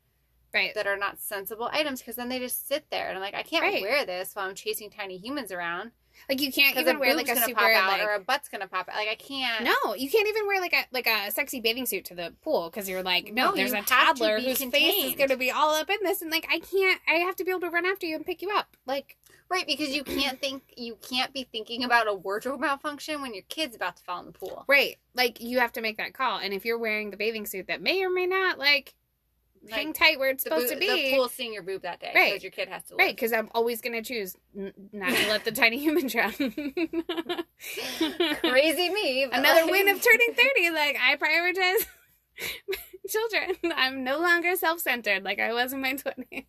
B: Right.
A: that are not sensible items because then they just sit there. And I'm like, I can't
B: Right.
A: wear this while I'm chasing tiny humans around
B: Like you can't even wear like a
A: gonna
B: super like.
A: or a butt's gonna pop out. Like I can't.
B: no, you can't even wear like a like a sexy bathing suit to the pool because you're like, no,
A: No,
B: there's a
A: to
B: toddler
A: be
B: whose face is to be all up in this, and like I can't. I have to be able to run after you and pick you up. Like
A: Right, because you can't think you can't be thinking about a wardrobe malfunction when your kid's about to fall in the pool.
B: right, like you have to make that call. And if you're wearing the bathing suit that may or may not like hang tight where it's supposed
A: boo-
B: to be,
A: the pool's seeing your boob that day
B: Right.
A: because your kid has to.
B: Right, because I'm always going to choose n- not to let the tiny <laughs> human drown. <laughs>
A: Crazy me.
B: Another
A: like-
B: win of turning 30. Like, I prioritize <laughs> children. I'm no longer self centered like I was in my 20s.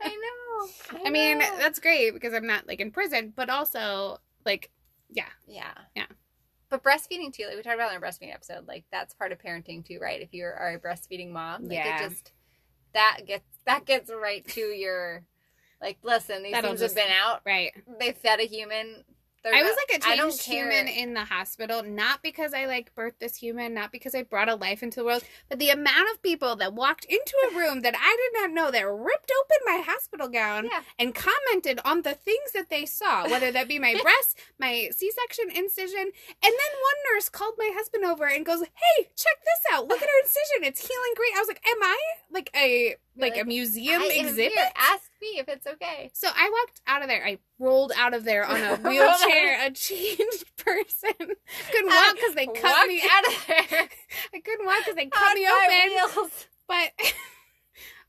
A: I know.
B: I mean,
A: know.
B: that's great because I'm not like in prison, but also, like,
A: yeah.
B: yeah, Yeah.
A: But breastfeeding too, like we talked about in our breastfeeding episode, like that's part of parenting too, right? If you are a breastfeeding mom, like
B: Yeah.
A: it just that gets that gets right to your like. Listen, these
B: That'll
A: things
B: just-
A: have been out.
B: right.
A: They fed a human. They're
B: I was
A: not-
B: like a changed human in the hospital, not because I like birthed this human, not because I brought a life into the world, but the amount of people that walked into a room that I did not know that ripped open my hospital gown
A: Yeah.
B: and commented on the things that they saw, whether that be my <laughs> breast, my C section incision, and then one nurse called my husband over and goes, Hey, check this out. Look at her incision. It's healing great. I was like, Am I like a like,
A: like,
B: a museum
A: I
B: exhibit?
A: here. Ask me if it's okay.
B: So I walked out of there. I rolled out of there on a <laughs> wheelchair, a changed <laughs> person. Couldn't walk because they cut me.
A: out of there. <laughs>
B: I couldn't walk because they cut me open.
A: wheels.
B: But,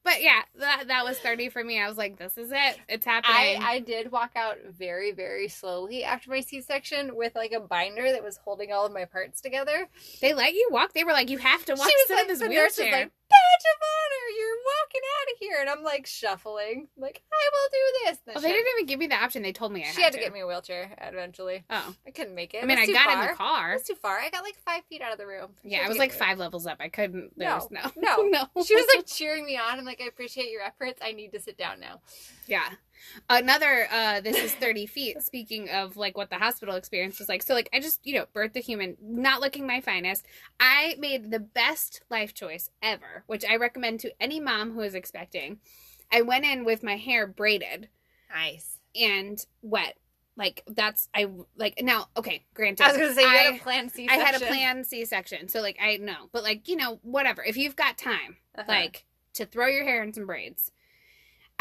B: but yeah, that that was thirty for me. I was like, this is it. It's happening.
A: I did walk out very, very slowly after my C section with like a binder that was holding all of my parts together.
B: they let you walk. They were like, you have to walk.
A: she was like,
B: this
A: the nurse was
B: wheelchair.
A: like, badge of honor, you're walking out of here. And I'm like shuffling, like, I will do this.
B: Oh, they didn't even give me the option. They told me I
A: she had to get me a wheelchair eventually.
B: Oh,
A: I couldn't make it.
B: I mean, I got
A: far.
B: in the car.
A: It was too far. I got like five feet out of the room. She
B: Yeah, I was like five levels up. I couldn't. There
A: No,
B: was no,
A: no. <laughs>
B: no.
A: She was like cheering me on. I'm like, I appreciate your efforts. I need to sit down now.
B: Yeah. Another uh this is 30 feet speaking of like what the hospital experience was like. So like I just, you know, birthed a human, not looking my finest. I made the best life choice ever, which I recommend to any mom who is expecting. I went in with my hair braided
A: Nice.
B: and wet. Like that's I like now okay, granted.
A: I was gonna say you
B: I-
A: had a planned C-section.
B: Had a planned C-section. So like I know, but like, you know, whatever. If you've got time,
A: Uh-huh.
B: like to throw your hair in some braids.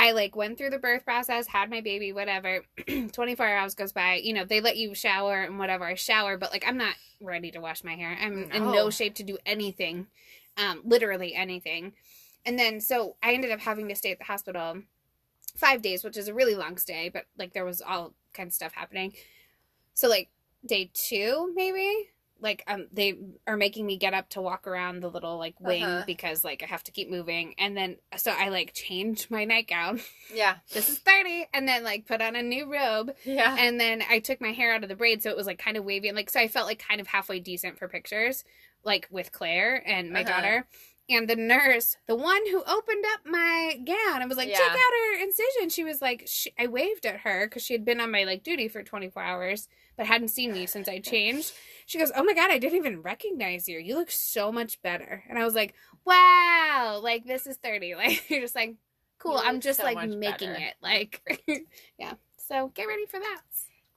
B: I like went through the birth process, had my baby, whatever. <clears throat> 24 hours goes by. You know, they let you shower and whatever. I shower, but like I'm not ready to wash my hair. I'm in
A: No.
B: no shape to do anything, um, literally anything. And then so I ended up having to stay at the hospital five days, which is a really long stay, but like there was all kinds of stuff happening. So like day two, maybe like um they are making me get up to walk around the little like wing
A: Uh-huh.
B: because like I have to keep moving, and then so I like changed my nightgown. <laughs>
A: Yeah.
B: this is thirty, and then like put on a new robe,
A: Yeah.
B: and then I took my hair out of the braid, so it was like kind of wavy, and like so I felt like kind of halfway decent for pictures, like with Claire and my
A: Uh-huh.
B: daughter. And the nurse, the one who opened up my gown, and was like,
A: Yeah.
B: "Check out her incision." She was like, she, I waved at her because she had been on my like duty for 24 hours, but hadn't seen me since I <laughs> changed. She goes, "Oh my god, I didn't even recognize you. You look so much better." And I was like, "Wow, like this is 30." <laughs> Like you're just like, "Cool,
A: You
B: I'm just
A: so
B: like making
A: better.
B: it." Like <laughs> yeah. So, get ready for that.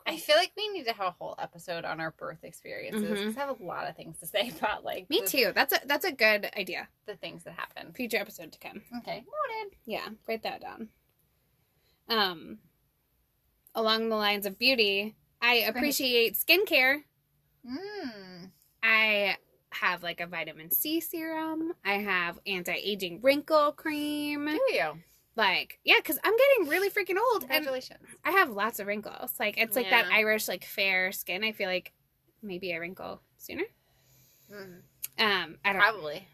A: I feel like we need to have a whole episode on our birth experiences.
B: Mhm.
A: 'cause I have a lot of things to say <laughs> about like
B: Me
A: the,
B: too. That's a that's a good idea.
A: the things that happen.
B: Future episode to come.
A: Okay. Noted.
B: Yeah, write that down. Um, along the lines of beauty, I appreciate skincare.
A: Mm.
B: I have like a vitamin C serum. I have anti-aging wrinkle cream.
A: Do you?
B: Like, yeah, because I'm getting really freaking old, and
A: Congratulations.
B: I have lots of wrinkles. Like, it's like that Irish like fair skin. I feel like maybe I wrinkle sooner.
A: Mm.
B: Um, I don't.
A: Probably.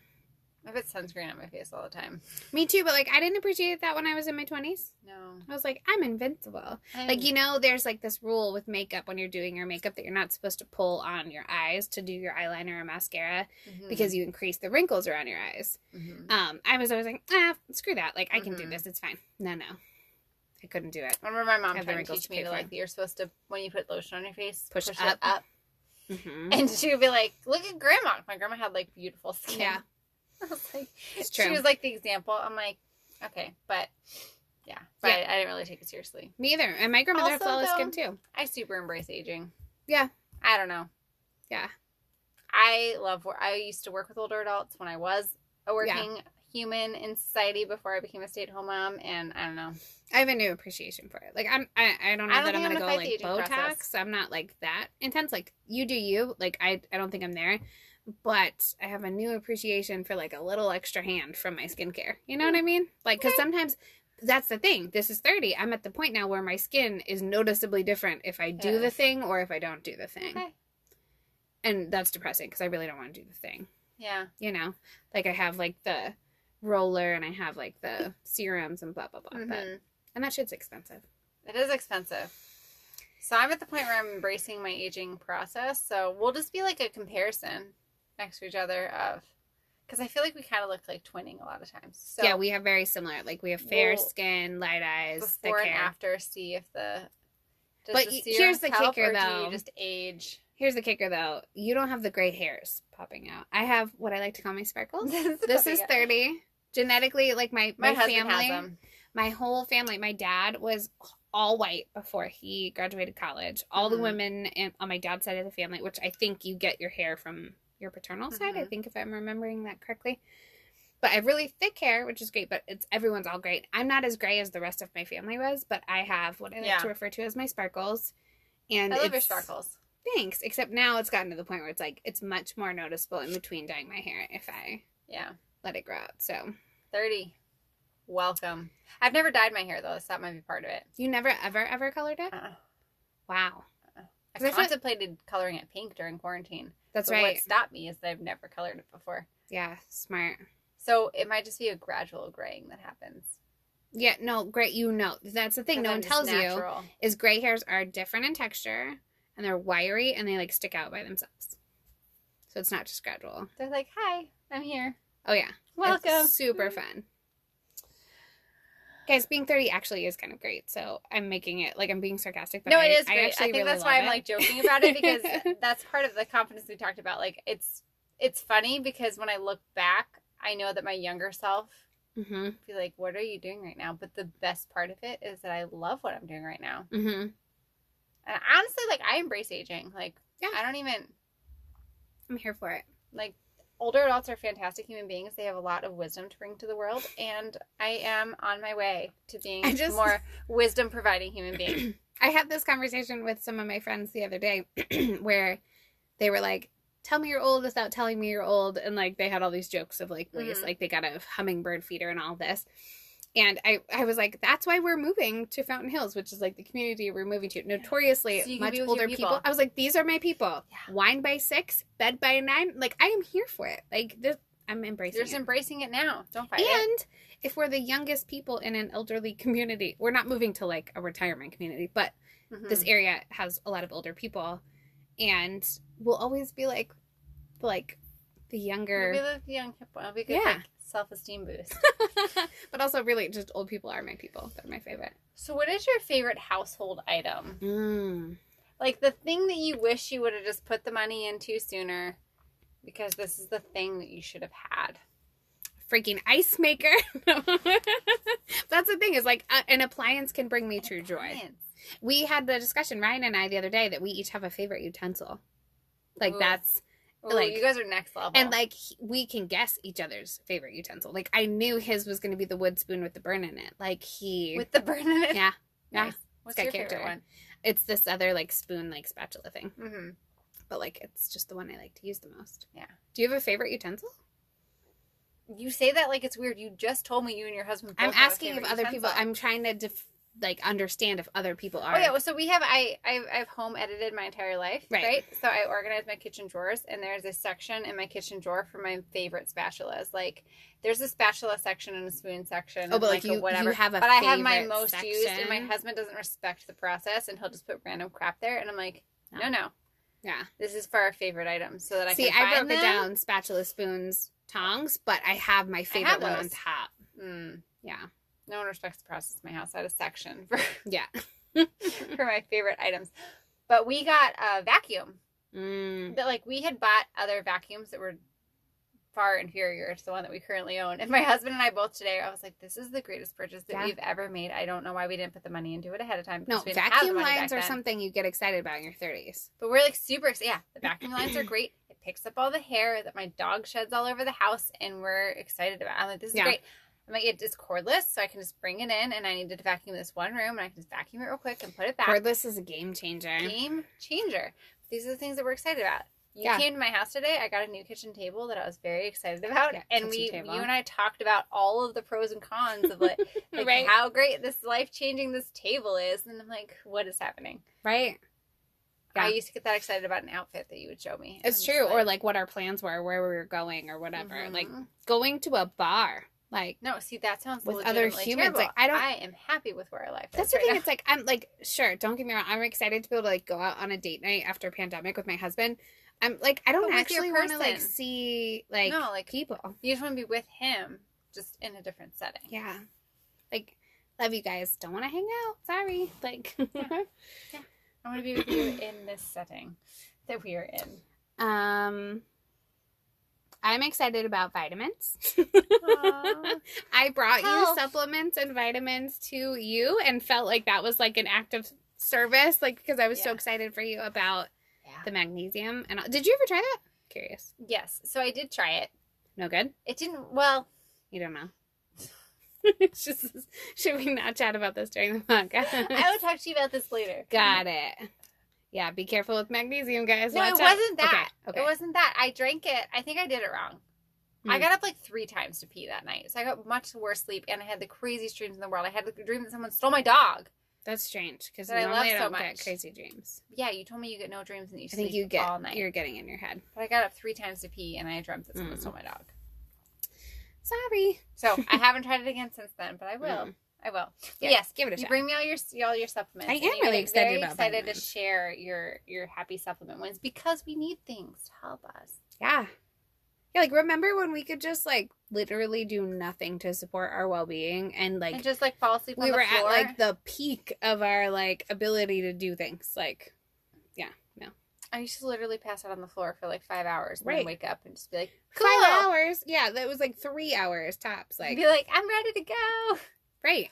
A: I put sunscreen on my face all the time.
B: Me too, but like I didn't appreciate that when I was in my twenties.
A: No.
B: I was like, I'm invincible. Like you know, there's like this rule with makeup when you're doing your makeup that you're not supposed to pull on your eyes to do your eyeliner or mascara
A: Mhm.
B: because you increase the wrinkles around your eyes.
A: Mhm.
B: Um, I was always like, ah, screw that. Like I can do
A: Mhm.
B: this. It's fine. No, no, I couldn't do it.
A: I remember my mom trying to teach me
B: to
A: like you're supposed to when you put lotion on your face
B: Push
A: it
B: up.
A: up,
B: hmm
A: and she would be like, "Look at grandma." My grandma had like beautiful skin.
B: Yeah. <laughs>
A: I was like,
B: It's
A: she was like the example. I'm like, okay, but yeah, but
B: Yeah.
A: I, I didn't really take it seriously.
B: Me either. And my grandmother had
A: Also,
B: flawless skin too.
A: I super embrace aging.
B: Yeah.
A: I don't know.
B: Yeah.
A: I love I used to work with older adults when I was a working human in society before I became a stay at home mom, and I don't know.
B: I have a new appreciation for it. Like I'm, I, I don't know
A: I don't
B: that I'm gonna go
A: gonna fight
B: like Botox.
A: process.
B: I'm not like that intense. Like you do you. Like I, I don't think I'm there. But I have a new appreciation for like a little extra hand from my skincare. You know what I mean? Like because sometimes that's the thing. This is 30. I'm at the point now where my skin is noticeably different if I do
A: Yeah.
B: the thing or if I don't do the thing.
A: Okay.
B: And that's depressing because I really don't want to do the thing.
A: Yeah.
B: You know, like I have like the roller and I have like the <laughs> serums and blah blah blah. But
A: Mhm.
B: and that shit's expensive.
A: It is expensive. So I'm at the point where I'm embracing my aging process. So we'll just be like a comparison next to each other of because I feel like we kind of look like twinning a lot of times. So
B: yeah, we have very similar. Like we have fair
A: We'll-
B: skin, light eyes,
A: before and
B: hair.
A: after see if the
B: But
A: the
B: here's the
A: help,
B: kicker, though.
A: you just age.
B: Here's the kicker, though: you don't have the gray hairs popping out. I have what I like to call my sparkles. <laughs>
A: this
B: is thirty genetically. Like my
A: My,
B: my, family,
A: has them.
B: my whole family. My dad was all white before he graduated college. All the
A: Mhm.
B: women in, on my dad's side of the family, which I think you get your hair from your paternal side. I
A: Mhm.
B: think if I'm remembering that correctly. But I have really thick hair, which is great. But it's everyone's all great. I'm not as gray as the rest of my family was, but I have what I like
A: Yeah.
B: to refer to as my sparkles. And
A: I love your sparkles.
B: Thanks. Except now it's gotten to the point where it's like it's much more noticeable in between dyeing my hair if I
A: Yeah,
B: let it grow out. So
A: thirty. Welcome. I've never dyed my hair though, so that might be part of it.
B: you never ever ever colored it?
A: Uh-uh.
B: Wow.
A: I
B: 'Cause I
A: contemplated coloring it pink during quarantine.
B: That's right.
A: What stopped me is that I've never colored it before.
B: Yeah, smart.
A: So it might just be a gradual graying that happens.
B: Yeah, no, great. You know, that's the thing. No one tells you is gray hairs are different in texture and they're wiry and they like stick out by themselves. So it's not just gradual.
A: They're like, "Hi, I'm here.
B: Oh yeah,
A: Welcome."
B: It's super fun. Guys, being 30 actually is kind of great. So I'm making it like I'm being sarcastic, but
A: no,
B: I,
A: it is
B: I
A: great. I,
B: actually
A: think
B: really
A: that's why
B: love
A: I'm like joking about it because <laughs> that's part of the confidence we talked about. Like it's it's funny because when I look back, I know that my younger self
B: Mhm.
A: be like, "What are you doing right now?" But the best part of it is that I love what I'm doing right now.
B: Mhm.
A: And honestly, like I embrace aging. Like
B: Yeah.
A: I don't even
B: I'm here for it.
A: like older adults are fantastic human beings. They have a lot of wisdom to bring to the world, and I am on my way to being
B: I just-
A: more wisdom providing human being. <clears throat>
B: I had this conversation with some of my friends the other day <clears throat> where they were like, Tell me you're old without telling me you're old. And like they had all these jokes of like ways
A: Mhm.
B: like they got a hummingbird feeder and all this. And I, I was like, that's why we're moving to Fountain Hills, which is like the community we're moving to. Notoriously
A: So
B: much older people.
A: people.
B: I was like, these are my people.
A: Yeah.
B: Wine by six, bed by nine. Like I am here for it. Like this, I'm embracing
A: You're just
B: it.
A: embracing it now. Don't fight it.
B: And if we're the youngest people in an elderly community, we're not moving to like a retirement community, but
A: Mhm.
B: this area has a lot of older people and we'll always be like like the younger
A: the young hip one. It'll be good
B: Yeah.
A: like, self esteem boost. <laughs>
B: but also really just old people are my people they're my favorite
A: so, what is your favorite household item?
B: mm.
A: Like the thing that you wish you would have just put the money into sooner, because this is the thing that you should have had.
B: freaking ice maker <laughs> that's the thing is like uh, an appliance can bring me true joy we had the discussion ryan and i the other day that we each have a favorite utensil like
A: Ooh.
B: that's
A: Ooh,
B: Like-
A: you guys are next level.
B: and like he- we can guess each other's favorite utensil like i knew his was going to be the wood spoon with the burn in it like he
A: with the burn in it.
B: yeah yeah
A: Nice. What's
B: got
A: your
B: character.
A: favorite one?
B: it's this other like spoon like spatula thing
A: Mm-hmm.
B: but like it's just the one I like to use the most.
A: Yeah.
B: Do you have a favorite utensil?
A: You say that like it's weird. You just told me you and your husband.
B: I'm asking if other people. I'm trying to def- like understand if other people are.
A: Oh yeah, well, so we have I I've, I've home edited my entire life,
B: Right.
A: right. So I organize my kitchen drawers, and there's a section in my kitchen drawer for my favorite spatulas. Like there's a spatula section and a spoon section.
B: Oh, but, like, you-
A: whatever.
B: you have a
A: but I have my most used, and my husband doesn't respect the process, and he'll just put random crap there, and I'm like,
B: No.
A: no, no,
B: yeah.
A: this is for our favorite items, so that I
B: See,
A: can
B: I
A: find
B: broke it down: spatula, spoons, tongs. But I have my favorite
A: have
B: one on top.
A: Mm,
B: Yeah.
A: No one respects the process in my house. I had a section <laughs> for
B: Yeah. <laughs>
A: for my favorite items, but we got a vacuum.
B: Mm.
A: that like we had bought other vacuums that were far inferior to the one that we currently own. And my husband and I both today, I was like, "This is the greatest purchase that
B: Yeah.
A: we've ever made." I don't know why we didn't put the money into it ahead of time.
B: No,
A: because we didn't have the
B: vacuum lines are something you get excited about in your 30s.
A: But we're like super excited. Yeah, the vacuum lines are great. It picks up all the hair that my dog sheds all over the house, and we're excited about. it. I'm like, "This is
B: Yeah.
A: great." I'm like, "It's cordless, so I can just bring it in, and I needed to vacuum this one room, and I can just vacuum it real quick and put it back."
B: Cordless is a game changer.
A: game changer. These are the things that we're excited about. You
B: Yeah.
A: came to my house today. I got a new kitchen table that I was very excited about,
B: Yeah,
A: and we,
B: table.
A: you and I talked about all of the pros and cons of like, <laughs> like
B: Right.
A: how great this life changing this table is. And I'm like, what is happening?
B: Right? Yeah.
A: I used to get that excited about an outfit that you would show me.
B: It's
A: I'm
B: true.
A: just
B: or like what our plans were, where we were going, or whatever.
A: Mhm.
B: Like going to a bar. Like
A: no, see, that sounds
B: with other humans,
A: terrible.
B: like, I don't-
A: I am happy with where our life is.
B: That's
A: is
B: the
A: right
B: thing.
A: now.
B: It's like I'm like sure. Don't get me wrong. I'm excited to be able to like go out on a date night after pandemic with my husband. I'm like I don't actually want to like see like,
A: No, like-
B: people.
A: You just want to be with him, just in a different setting.
B: Yeah, like love you guys. Don't want to hang out. Sorry. Like <laughs>
A: I want to be with you in this setting that we are in.
B: um. I'm excited about vitamins. <laughs> I brought
A: Health.
B: you supplements and vitamins to you and felt like that was like an act of service, like because I was so excited for you about
A: Yeah.
B: the magnesium. And did you ever try that? Curious.
A: Yes, so I did try it.
B: No good.
A: It didn't. Well,
B: You don't know. <laughs> it's just should we not chat about this during the podcast? <laughs>
A: I will talk to you about this later.
B: Got it. Yeah, be careful with magnesium, guys.
A: No, it
B: out.
A: wasn't that.
B: Okay.
A: It wasn't that. I drank it. I think I did it wrong. I
B: Hmm.
A: got up like three times to pee that night, so I got much worse sleep, and I had the craziest dreams in the world. I had the dream that someone stole my dog.
B: That's strange because
A: I
B: normally I,
A: love so
B: don't get
A: much.
B: crazy dreams.
A: Yeah, you told me you get no dreams and you
B: I
A: sleep
B: think you get
A: all night.
B: you're getting in your head.
A: But I got up three times to pee, and I dreamt that someone
B: Mm.
A: stole my dog.
B: Sorry.
A: So I <laughs> haven't tried it again since then, but I will.
B: Mm.
A: I will.
B: Yeah,
A: yes,
B: give it a
A: you
B: shot.
A: bring me all your all your supplements.
B: I am really excited
A: very excited to share your your happy supplement ones because we need things to help us.
B: Yeah. Yeah, like remember when we could just like literally do nothing to support our well being and like
A: and just like fall asleep
B: we
A: on the
B: were at like the peak of our like ability to do things. Like yeah, no.
A: I used to literally pass out on the floor for like five hours and
B: Right.
A: then wake up and just be like, cool.
B: Five hours. Yeah, that was like three hours tops. Like
A: be like, I'm ready to go.
B: Right.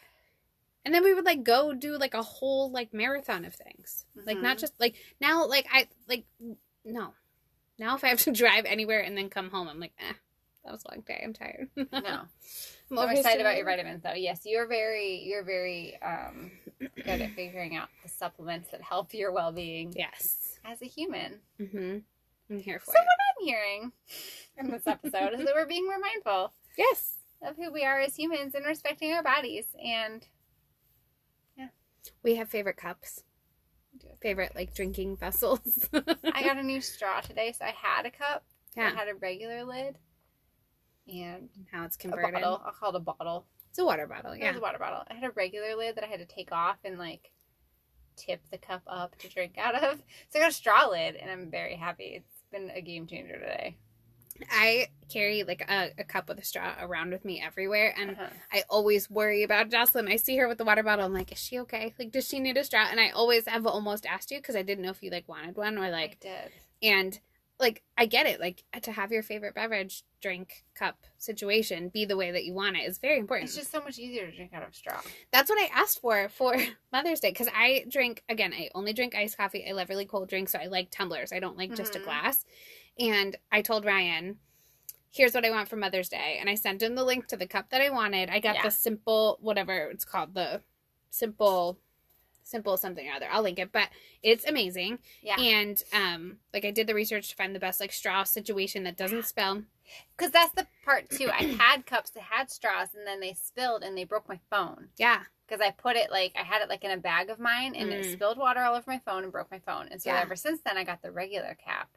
B: And then we would like go do like a whole like marathon of things. Like not
A: Mhm.
B: just like now like I like no. Now if I have to <laughs> drive anywhere and then come home, I'm like, eh, that was a long day. I'm tired. <laughs>
A: No.
B: I'm,
A: I'm excited about your vitamins though. Yes, you're very you're very um good at figuring out the supplements that help your well being
B: Yes.
A: as a human.
B: Mm-hmm. I'm here for
A: So
B: it.
A: what I'm hearing in this episode is that we're being more mindful
B: Yes.
A: Of who we are as humans and respecting our bodies and yeah.
B: We have favorite cups. Favorite like drinking vessels. <laughs>
A: I got a new straw today, so I had a cup
B: yeah.
A: that had a regular lid and
B: How it's
A: a
B: converted.
A: bottle. I'll call it a bottle.
B: It's a water bottle.
A: It
B: Yeah.
A: was a water bottle. I had a regular lid that I had to take off and like tip the cup up to drink out of. So I got a straw lid, and I'm very happy. It's been a game changer today.
B: I carry like a, a cup with a straw around with me everywhere, and
A: Uh-huh.
B: I always worry about Jocelyn. I see her with the water bottle. I'm like, is she okay? Like, does she need a straw? And I always have almost asked you because I didn't know if you like wanted one or like,
A: I did.
B: and like I get it. Like to have your favorite beverage drink cup situation be the way that you want it is very important.
A: It's just so much easier to drink out of straw.
B: That's what I asked for for <laughs> Mother's Day because I drink again. I only drink iced coffee. I love really cold drinks, so I like tumblers. I don't like just a
A: Mhm.
B: glass. And I told Ryan, "Here's what I want for Mother's Day," and I sent him the link to the cup that I wanted. I got
A: Yeah.
B: the simple whatever it's called, the simple, simple something or other. I'll link it, but it's amazing.
A: Yeah.
B: And um, like I did the research to find the best like straw situation that doesn't spill.
A: Because that's the part too. I had cups that had straws, and then they spilled, and they broke my phone.
B: Yeah,
A: Because I put it like I had it like in a bag of mine, and it
B: Mm.
A: spilled water all over my phone and broke my phone. And so
B: Yeah.
A: ever since then, I got the regular cap.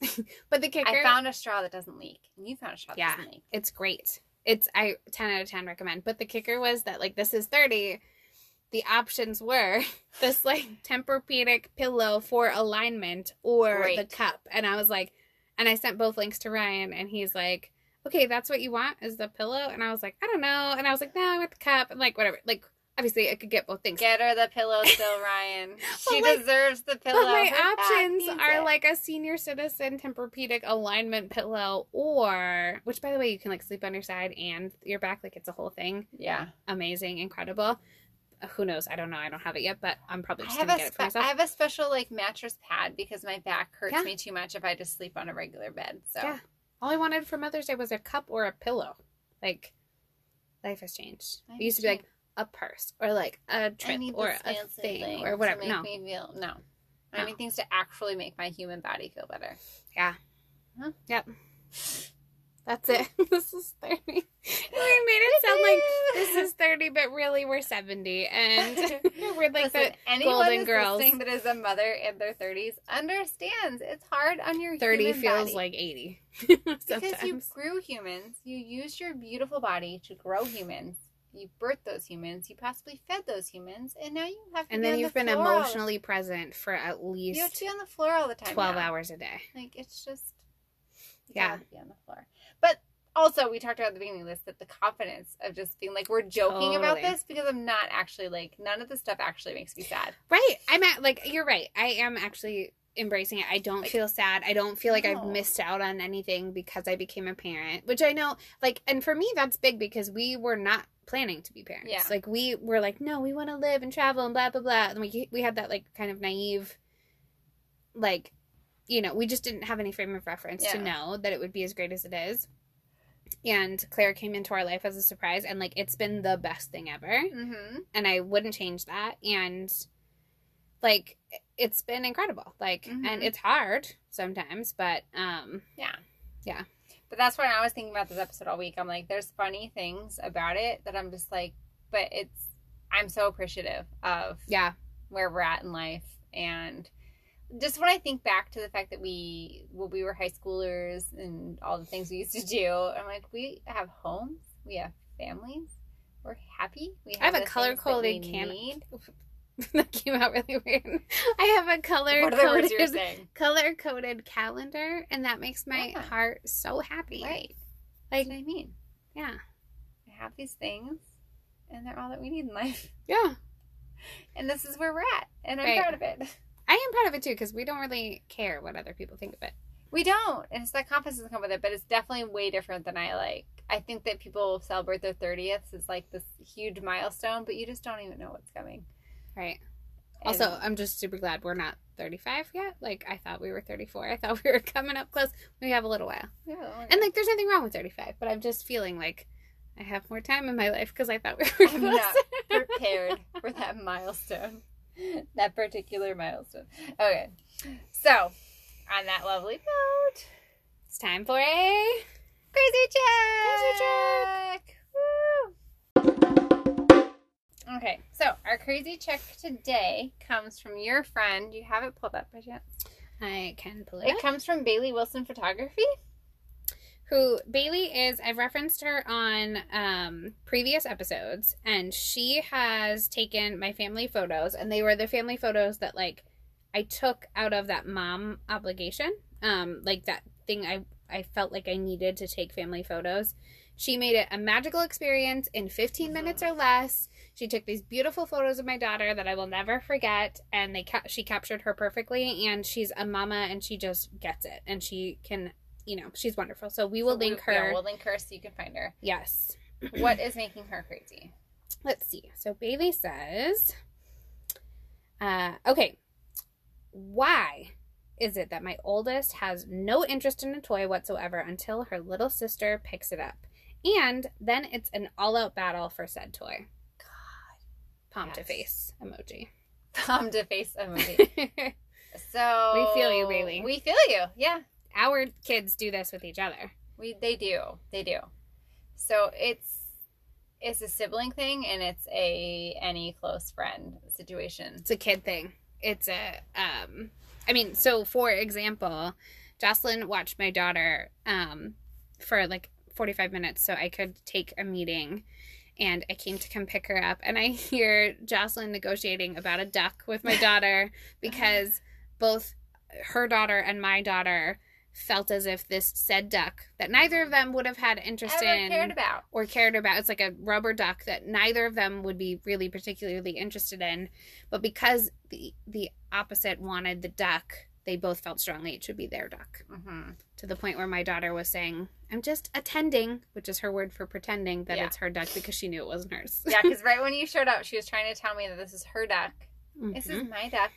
A: But <laughs>
B: but the kicker.
A: I found a straw that doesn't leak, and you found a straw that
B: Yeah.
A: doesn't leak.
B: it's great. It's I ten out of ten recommend. But the kicker was that like this is thirty. The options were <laughs> this like Tempur-Pedic pillow for alignment or
A: Great.
B: the cup, and I was like, and I sent both links to Ryan, and he's like, okay, that's what you want is the pillow, and I was like, I don't know, and I was like, no, I want the cup, and like whatever, like obviously I could get both things.
A: Get her the pillow <laughs> still, Ryan. She
B: my-
A: deserves the pillow.
B: But my
A: Her
B: options are
A: it.
B: like a senior citizen Tempur-Pedic alignment pillow, or which, by the way, you can like sleep on your side and your back, like it's a whole thing.
A: yeah.
B: amazing, incredible. Uh, Who knows? I don't know. I don't have it yet, but I'm probably
A: I
B: just
A: have
B: gonna
A: a
B: get it for
A: spe- I have a special like mattress pad because my back hurts
B: Yeah.
A: me too much if I just sleep on a regular bed. So
B: Yeah. All I wanted for Mother's Day was a cup or a pillow. Like, life has changed.
A: Life
B: it used to be like a purse or like a trip or a thing
A: thing
B: or whatever. No,
A: me feel no. I
B: No.
A: need things to actually make my human body feel better. Yeah. Huh? Yep. <laughs>
B: That's it. <laughs> this is thirty. <laughs> we made it sound like this is thirty, but really we're seventy, and we're like
A: Listen,
B: the
A: anyone
B: Golden Girls.
A: that is a mother in their thirties understands it's hard on your
B: thirty
A: human
B: feels
A: body.
B: like eighty.
A: because you grew humans, you used your beautiful body to grow humans. You birthed those humans. You possibly fed those humans, and now you have to.
B: And
A: be
B: then you've
A: the
B: been emotionally present for at least.
A: You have to be on the floor all the time.
B: twelve
A: now.
B: hours a day.
A: Like it's just.
B: Yeah.
A: Be on the floor, but also we talked about at the beginning of this that the confidence of just being like we're joking about this because I'm not actually like none of this stuff actually makes me sad.
B: Right. I'm at like you're right. I am actually embracing it. I don't
A: Like-
B: feel sad. I don't feel like I've missed out on anything because I became a parent, which I know like and for me that's big because we were not planning to be parents.
A: Yeah.
B: Like we were like no, we want to live and travel and blah blah blah and we we had that like kind of naive like you know, we just didn't have any frame of reference to know that it would be as great as it is. And Claire came into our life as a surprise and like it's been the best thing ever
A: Mm-hmm.
B: and I wouldn't change that. And like it's been incredible. Like
A: Mhm.
B: and it's hard sometimes, but um
A: Yeah.
B: Yeah.
A: But that's when I was thinking about this episode all week. I'm like, there's funny things about it that I'm just like, but it's, I'm so appreciative of
B: yeah,
A: where we're at in life. And just when I think back to the fact that we, when we were high schoolers and all the things we used to do, I'm like, we have homes, we have families, we're happy. We
B: I have a
A: that
B: color-coded can-. <laughs> that came out really weird. <laughs> I have a color
A: What are the words you're
B: coded <laughs> color coded calendar and that makes my
A: Yeah.
B: heart so happy.
A: Right.
B: Like
A: That's what I mean.
B: yeah.
A: I have these things, and they're all that we need in life.
B: Yeah.
A: And this is where we're at, and I'm
B: Right.
A: proud of it.
B: I am proud of it too because we don't really care what other people think of it.
A: We don't, and it's that confidence that come with it, but it's definitely way different than I like. I think that people celebrate their thirtieths as like this huge milestone, but you just don't even know what's coming.
B: Right.
A: And-
B: Also, I'm just super glad we're not 35 yet. Like I thought we were 34. I thought <laughs> we were coming up close. We have a little while.
A: Yeah,
B: And like there's nothing wrong with 35, but I'm just feeling like I have more time in my life because I thought we were
A: I'm
B: close.
A: not <laughs> prepared for that milestone. <laughs> That particular milestone. Okay. So, on that lovely note,
B: it's time for a
A: crazy check.
B: Crazy
A: Woo! Okay, so our crazy check today comes from your friend. Do you have it pulled up by chance?
B: I can pull it.
A: It
B: up.
A: comes from Bailey Wilson Photography.
B: who Bailey is. I've referenced her on um, previous episodes, and she has taken my family photos, and they were the family photos that like I took out of that mom obligation, um, like that thing I I felt like I needed to take family photos. She made it a magical experience in 15 minutes or less. She took these beautiful photos of my daughter that I will never forget, and they ca- she captured her perfectly. And she's a mama, and she just gets it, and she can you know, she's wonderful. So we will
A: So we-
B: link her.
A: Yeah, we'll link her so you can find her.
B: yes.
A: What is making her crazy?
B: Let's see. So Bailey says, uh, okay, why is it that my oldest has no interest in a toy whatsoever until her little sister picks it up? And then it's an all out battle for said toy. <laughs> Palm to face emoji.
A: Palm to face emoji. So
B: We feel you, Bailey.
A: We feel you. Yeah.
B: Our kids do this with each other.
A: We they do. They do. So it's it's a sibling thing and it's a any close friend situation.
B: It's a kid thing. It's a um I mean, so for example, Jocelyn watched my daughter um for like 45 minutes so I could take a meeting and I came to come pick her up and I hear Jocelyn negotiating about a duck with my daughter <laughs> because both her daughter and my daughter felt as if this said duck that neither of them would have had interest
A: Ever
B: in
A: cared about.
B: or cared about. It's like a rubber duck that neither of them would be really particularly interested in. But because the the opposite wanted the duck, they both felt strongly it should be their duck.
A: hmm
B: To the point where my daughter was saying, "I'm just attending," which is her word for pretending that
A: Yeah.
B: it's her duck because she knew it wasn't hers.
A: Yeah, because <laughs> right when you showed up, she was trying to tell me that this is her duck. This is
B: Mhm.
A: my duck.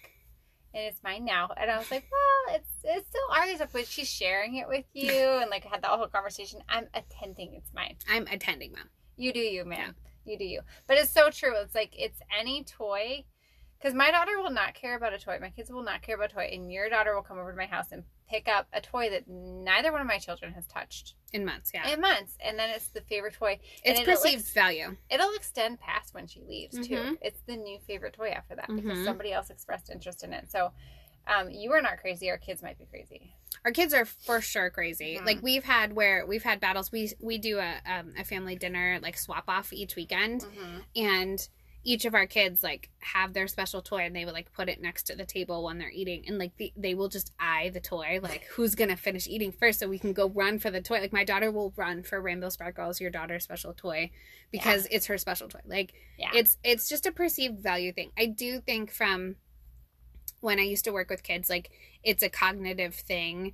A: And it's mine now. And I was like, well, it's it's still ours, but she's sharing it with <laughs> you and like I had that whole conversation. I'm attending, it's mine.
B: I'm attending, mom.
A: You do you, man. You do you. But it's so true. It's like it's any toy. Because my daughter will not care about a toy. My kids will not care about a toy. And your daughter will come over to my house and pick up a toy that neither one of my children has touched
B: In months, yeah.
A: in months. And then it's the favorite toy.
B: it's perceived
A: ex-
B: value.
A: It'll extend past when she leaves, too.
B: Mhm.
A: It's the new favorite toy after that because
B: Mhm.
A: somebody else expressed interest in it. So um, you are not crazy. Our kids might be crazy.
B: our kids are for sure crazy.
A: Mhm.
B: Like we've had where we've had battles. We we do a um, a family dinner like swap off each weekend,
A: Mm-hmm.
B: and each of our kids like have their special toy and they would like put it next to the table when they're eating. And like the, they will just eye the toy like who's gonna finish eating first so we can go run for the toy. Like my daughter will run for rainbow sparkles your daughter's special toy because it's her special toy. Like
A: Yeah.
B: it's it's just a perceived value thing. I do think from when i used to work with kids like it's a cognitive thing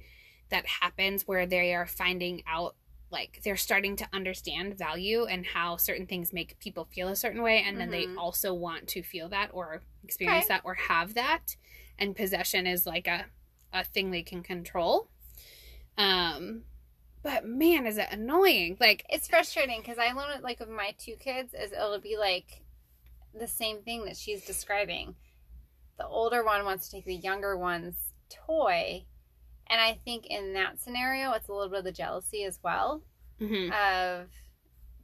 B: that happens where they are finding out like they're starting to understand value and how certain things make people feel a certain way and then they
A: Mhm.
B: also want to feel that or experience
A: Okay.
B: that or have that and possession is like a a thing they can control um but man is it annoying like
A: it's frustrating because I learned like with my two kids is it'll be like the same thing that she's describing. The older one wants to take the younger one's toy, and I think in that scenario it's a little bit of the jealousy as well
B: mhm,
A: of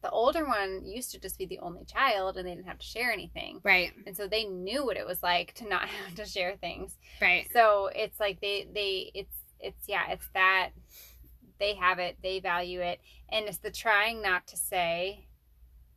A: the older one used to just be the only child and they didn't have to share anything.
B: right
A: And so they knew what it was like to not <laughs> have to share things.
B: right
A: So it's like they they it's it's yeah, it's that they have it, they value it, and it's the trying not to say,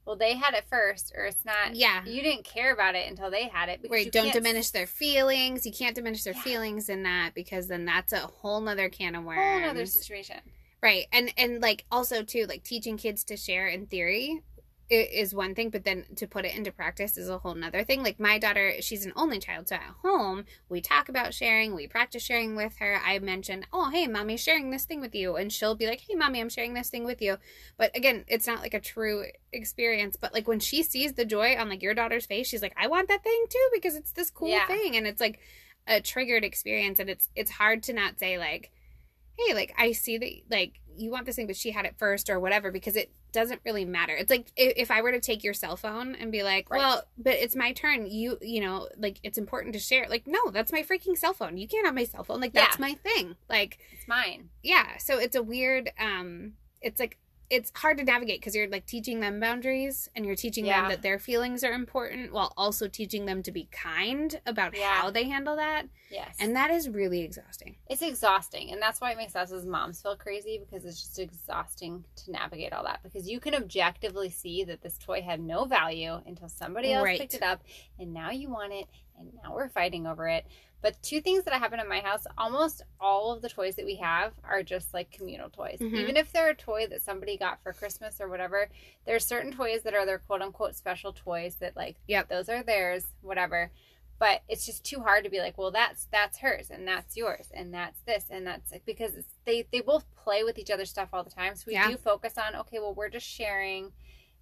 A: well, they had it first, or it's not.
B: yeah
A: You didn't care about it until they had it. because
B: Right,
A: you
B: don't diminish their feelings. You can't diminish their
A: Yeah.
B: feelings in that because then that's a whole nother can of worms.
A: Whole
B: worms.
A: other situation.
B: Right, and and like also too, like teaching kids to share in theory is one thing, but then to put it into practice is a whole nother thing. Like my daughter, she's an only child, so at home we talk about sharing, we practice sharing with her. I mentioned, oh hey, mommy, sharing this thing with you, and she'll be like, hey, mommy, I'm sharing this thing with you. But again, it's not like a true experience. But like when she sees the joy on like your daughter's face, she's like, I want that thing too because it's this cool
A: Yeah.
B: thing, and it's like. a triggered experience and it's it's hard to not say like hey like i see that like you want this thing but she had it first or whatever because it doesn't really matter. It's like if, if i were to take your cell phone and be like
A: Right.
B: well but it's my turn. You you know like it's important to share. Like no that's my freaking cell phone. You can't have my cell phone. Like that's
A: Yeah.
B: my thing. Like
A: It's mine.
B: yeah. So it's a weird um it's like it's hard to navigate because you're like teaching them boundaries and you're teaching
A: Yeah.
B: them that their feelings are important while also teaching them to be kind about
A: Yeah.
B: how they handle that
A: Yes.
B: and that is really exhausting
A: it's exhausting and that's why it makes us as moms feel crazy because it's just exhausting to navigate all that because you can objectively see that this toy had no value until somebody else
B: Right.
A: picked it up and now you want it and now we're fighting over it but two things that happen in my house almost all of the toys that we have are just like communal toys
B: Mhm.
A: even if they're a toy that somebody got for christmas or whatever there's certain toys that are their quote unquote special toys that like
B: Yep.
A: those are theirs whatever but it's just too hard to be like well that's that's hers and that's yours and that's this and that's like because it's, they they both play with each other's stuff all the time so we
B: Yeah.
A: do focus on okay well we're just sharing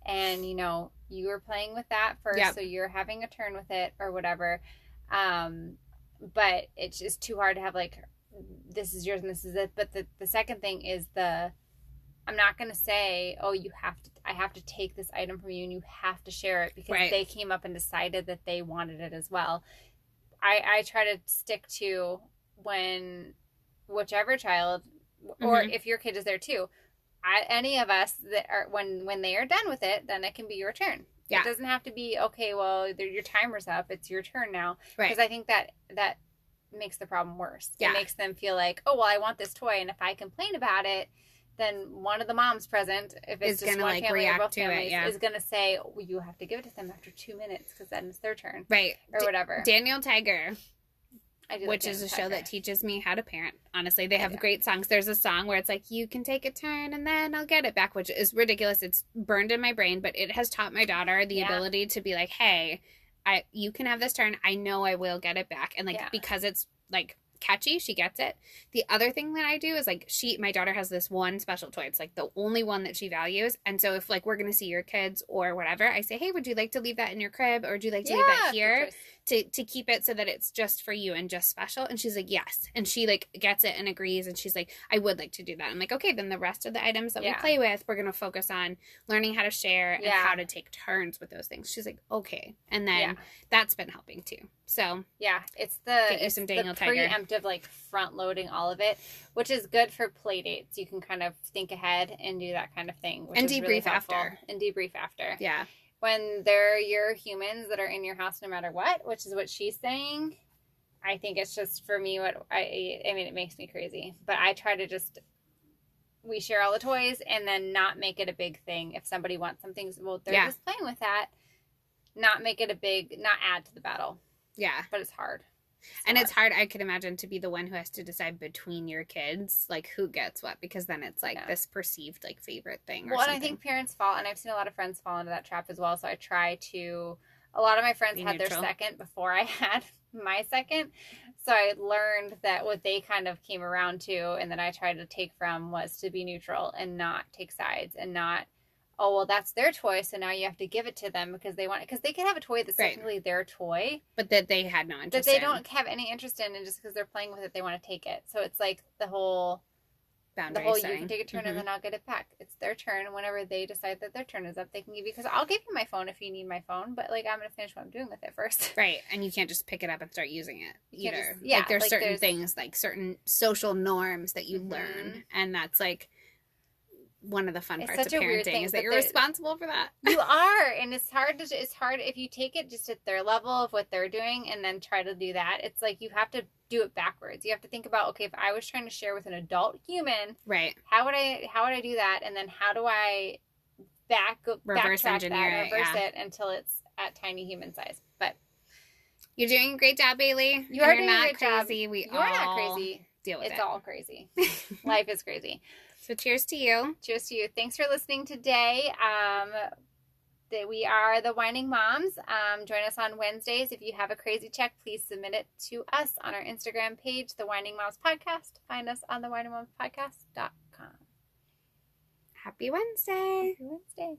A: and you know you were playing with that first
B: Yep.
A: so you're having a turn with it or whatever um but it's just too hard to have like this is yours and this is it but the the second thing is the i'm not going to say oh you have to i have to take this item from you and you have to share it because
B: Right.
A: they came up and decided that they wanted it as well i i try to stick to when whichever child or
B: Mhm.
A: if your kid is there too I, any of us that are when when they are done with it then it can be your turn
B: Yeah.
A: it doesn't have to be okay well your timer's up it's your turn now
B: right
A: because I think that that makes the problem worse.
B: Yeah.
A: It makes them feel like, oh well, I want this toy, and if I complain about it, then one of the moms present, if it's
B: Is
A: just
B: gonna,
A: one
B: like,
A: family or both
B: to it,
A: families,
B: yeah.
A: is gonna say, oh, you have to give it to them after two minutes because then it's their turn
B: right
A: or
B: D-
A: whatever.
B: daniel tiger which is a
A: Daniel
B: show that teaches me how to parent honestly. They have great songs. There's a song where it's like you can take a turn and then i'll get it back which is ridiculous. It's burned in my brain but it has taught my daughter the
A: Yeah.
B: ability to be like hey i you can have this turn. I know i will get it back. And like
A: Yeah.
B: because it's like catchy she gets it. The other thing that i do is like she my daughter has this one special toy. It's like the only one that she values. And so if like we're gonna see your kids or whatever i say hey would you like to leave that in your crib or would you like to leave that here. To to keep it so that it's just for you and just special and she's like yes and she like gets it and agrees and she's like i would like to do that i'm like okay then the rest of the items that
A: Yeah.
B: we play with we're going to focus on learning how to share and
A: Yeah.
B: how to take turns with those things she's like okay and then
A: Yeah.
B: that's been helping too so
A: Yeah, it's the it's
B: some
A: the
B: Daniel Tiger.
A: preemptive like front loading all of it, which is good for play dates. You can kind of think ahead and do that kind of thing, which
B: And
A: is really
B: debrief
A: helpful.
B: after.
A: and debrief after.
B: yeah
A: when they're your humans that are in your house no matter what, which is what she's saying. I think it's just for me what I I mean it makes me crazy. But I try to just we share all the toys and then not make it a big thing. If somebody wants something well they're
B: Yeah.
A: just playing with that. Not make it a big not add to the battle.
B: yeah
A: But it's hard.
B: And it's hard i could imagine to be the one who has to decide between your kids like who gets what because then it's like
A: Yeah.
B: this perceived like favorite thing or
A: Well, and I think parents fall, and I've seen a lot of friends fall into that trap as well. So I try to. A lot of my friends
B: Be
A: had
B: neutral.
A: their second before I <laughs> had my second, so I learned that what they kind of came around to, and that I tried to take from was to be neutral and not take sides and not. Oh well, that's their toy, so now you have to give it to them because they want it. Because they can have a toy that's
B: Right.
A: technically their toy
B: but that they had no interest that
A: they
B: in.
A: don't have any interest in, and just because they're playing with it, they want to take it. So it's like the whole
B: Boundary the
A: whole you can take a turn
B: Mhm.
A: and then I'll get it back. It's their turn. Whenever they decide that their turn is up, they can give you because I'll give you my phone if you need my phone. But like I'm gonna finish what I'm doing with it first. <laughs>
B: Right, and you can't just pick it up and start using it either.
A: just- yeah,
B: like there's
A: like,
B: certain
A: there's-
B: things, like certain social norms that you
A: Mhm.
B: learn, and that's like one of the fun
A: It's
B: parts of
A: such a weird
B: parenting
A: thing,
B: is that you're responsible for that.
A: you <laughs> are, and it's hard to. It's hard if you take it just at their level of what they're doing and then try to do that. It's like you have to do it backwards. You have to think about okay, if I was trying to share with an adult human,
B: Right,
A: how would I how would I do that, and then how do I back
B: Reverse engineer
A: that,
B: it,
A: reverse
B: yeah.
A: it until it's at tiny human size. But
B: you're doing a great job, Bailey.
A: You are
B: You're
A: doing a
B: not
A: great job.
B: crazy. We
A: you're not crazy.
B: Deal with
A: It's
B: it.
A: all crazy. <laughs> Life is crazy.
B: So cheers to you.
A: Cheers to you. Thanks for listening today. Um, that we are the Wining Moms. Um, join us on Wednesdays. If you have a crazy check, please submit it to us on our Instagram page, the Wining Moms Podcast. Find us on the Wining Moms Podcast.com.
B: Happy Wednesday.
A: Happy Wednesday.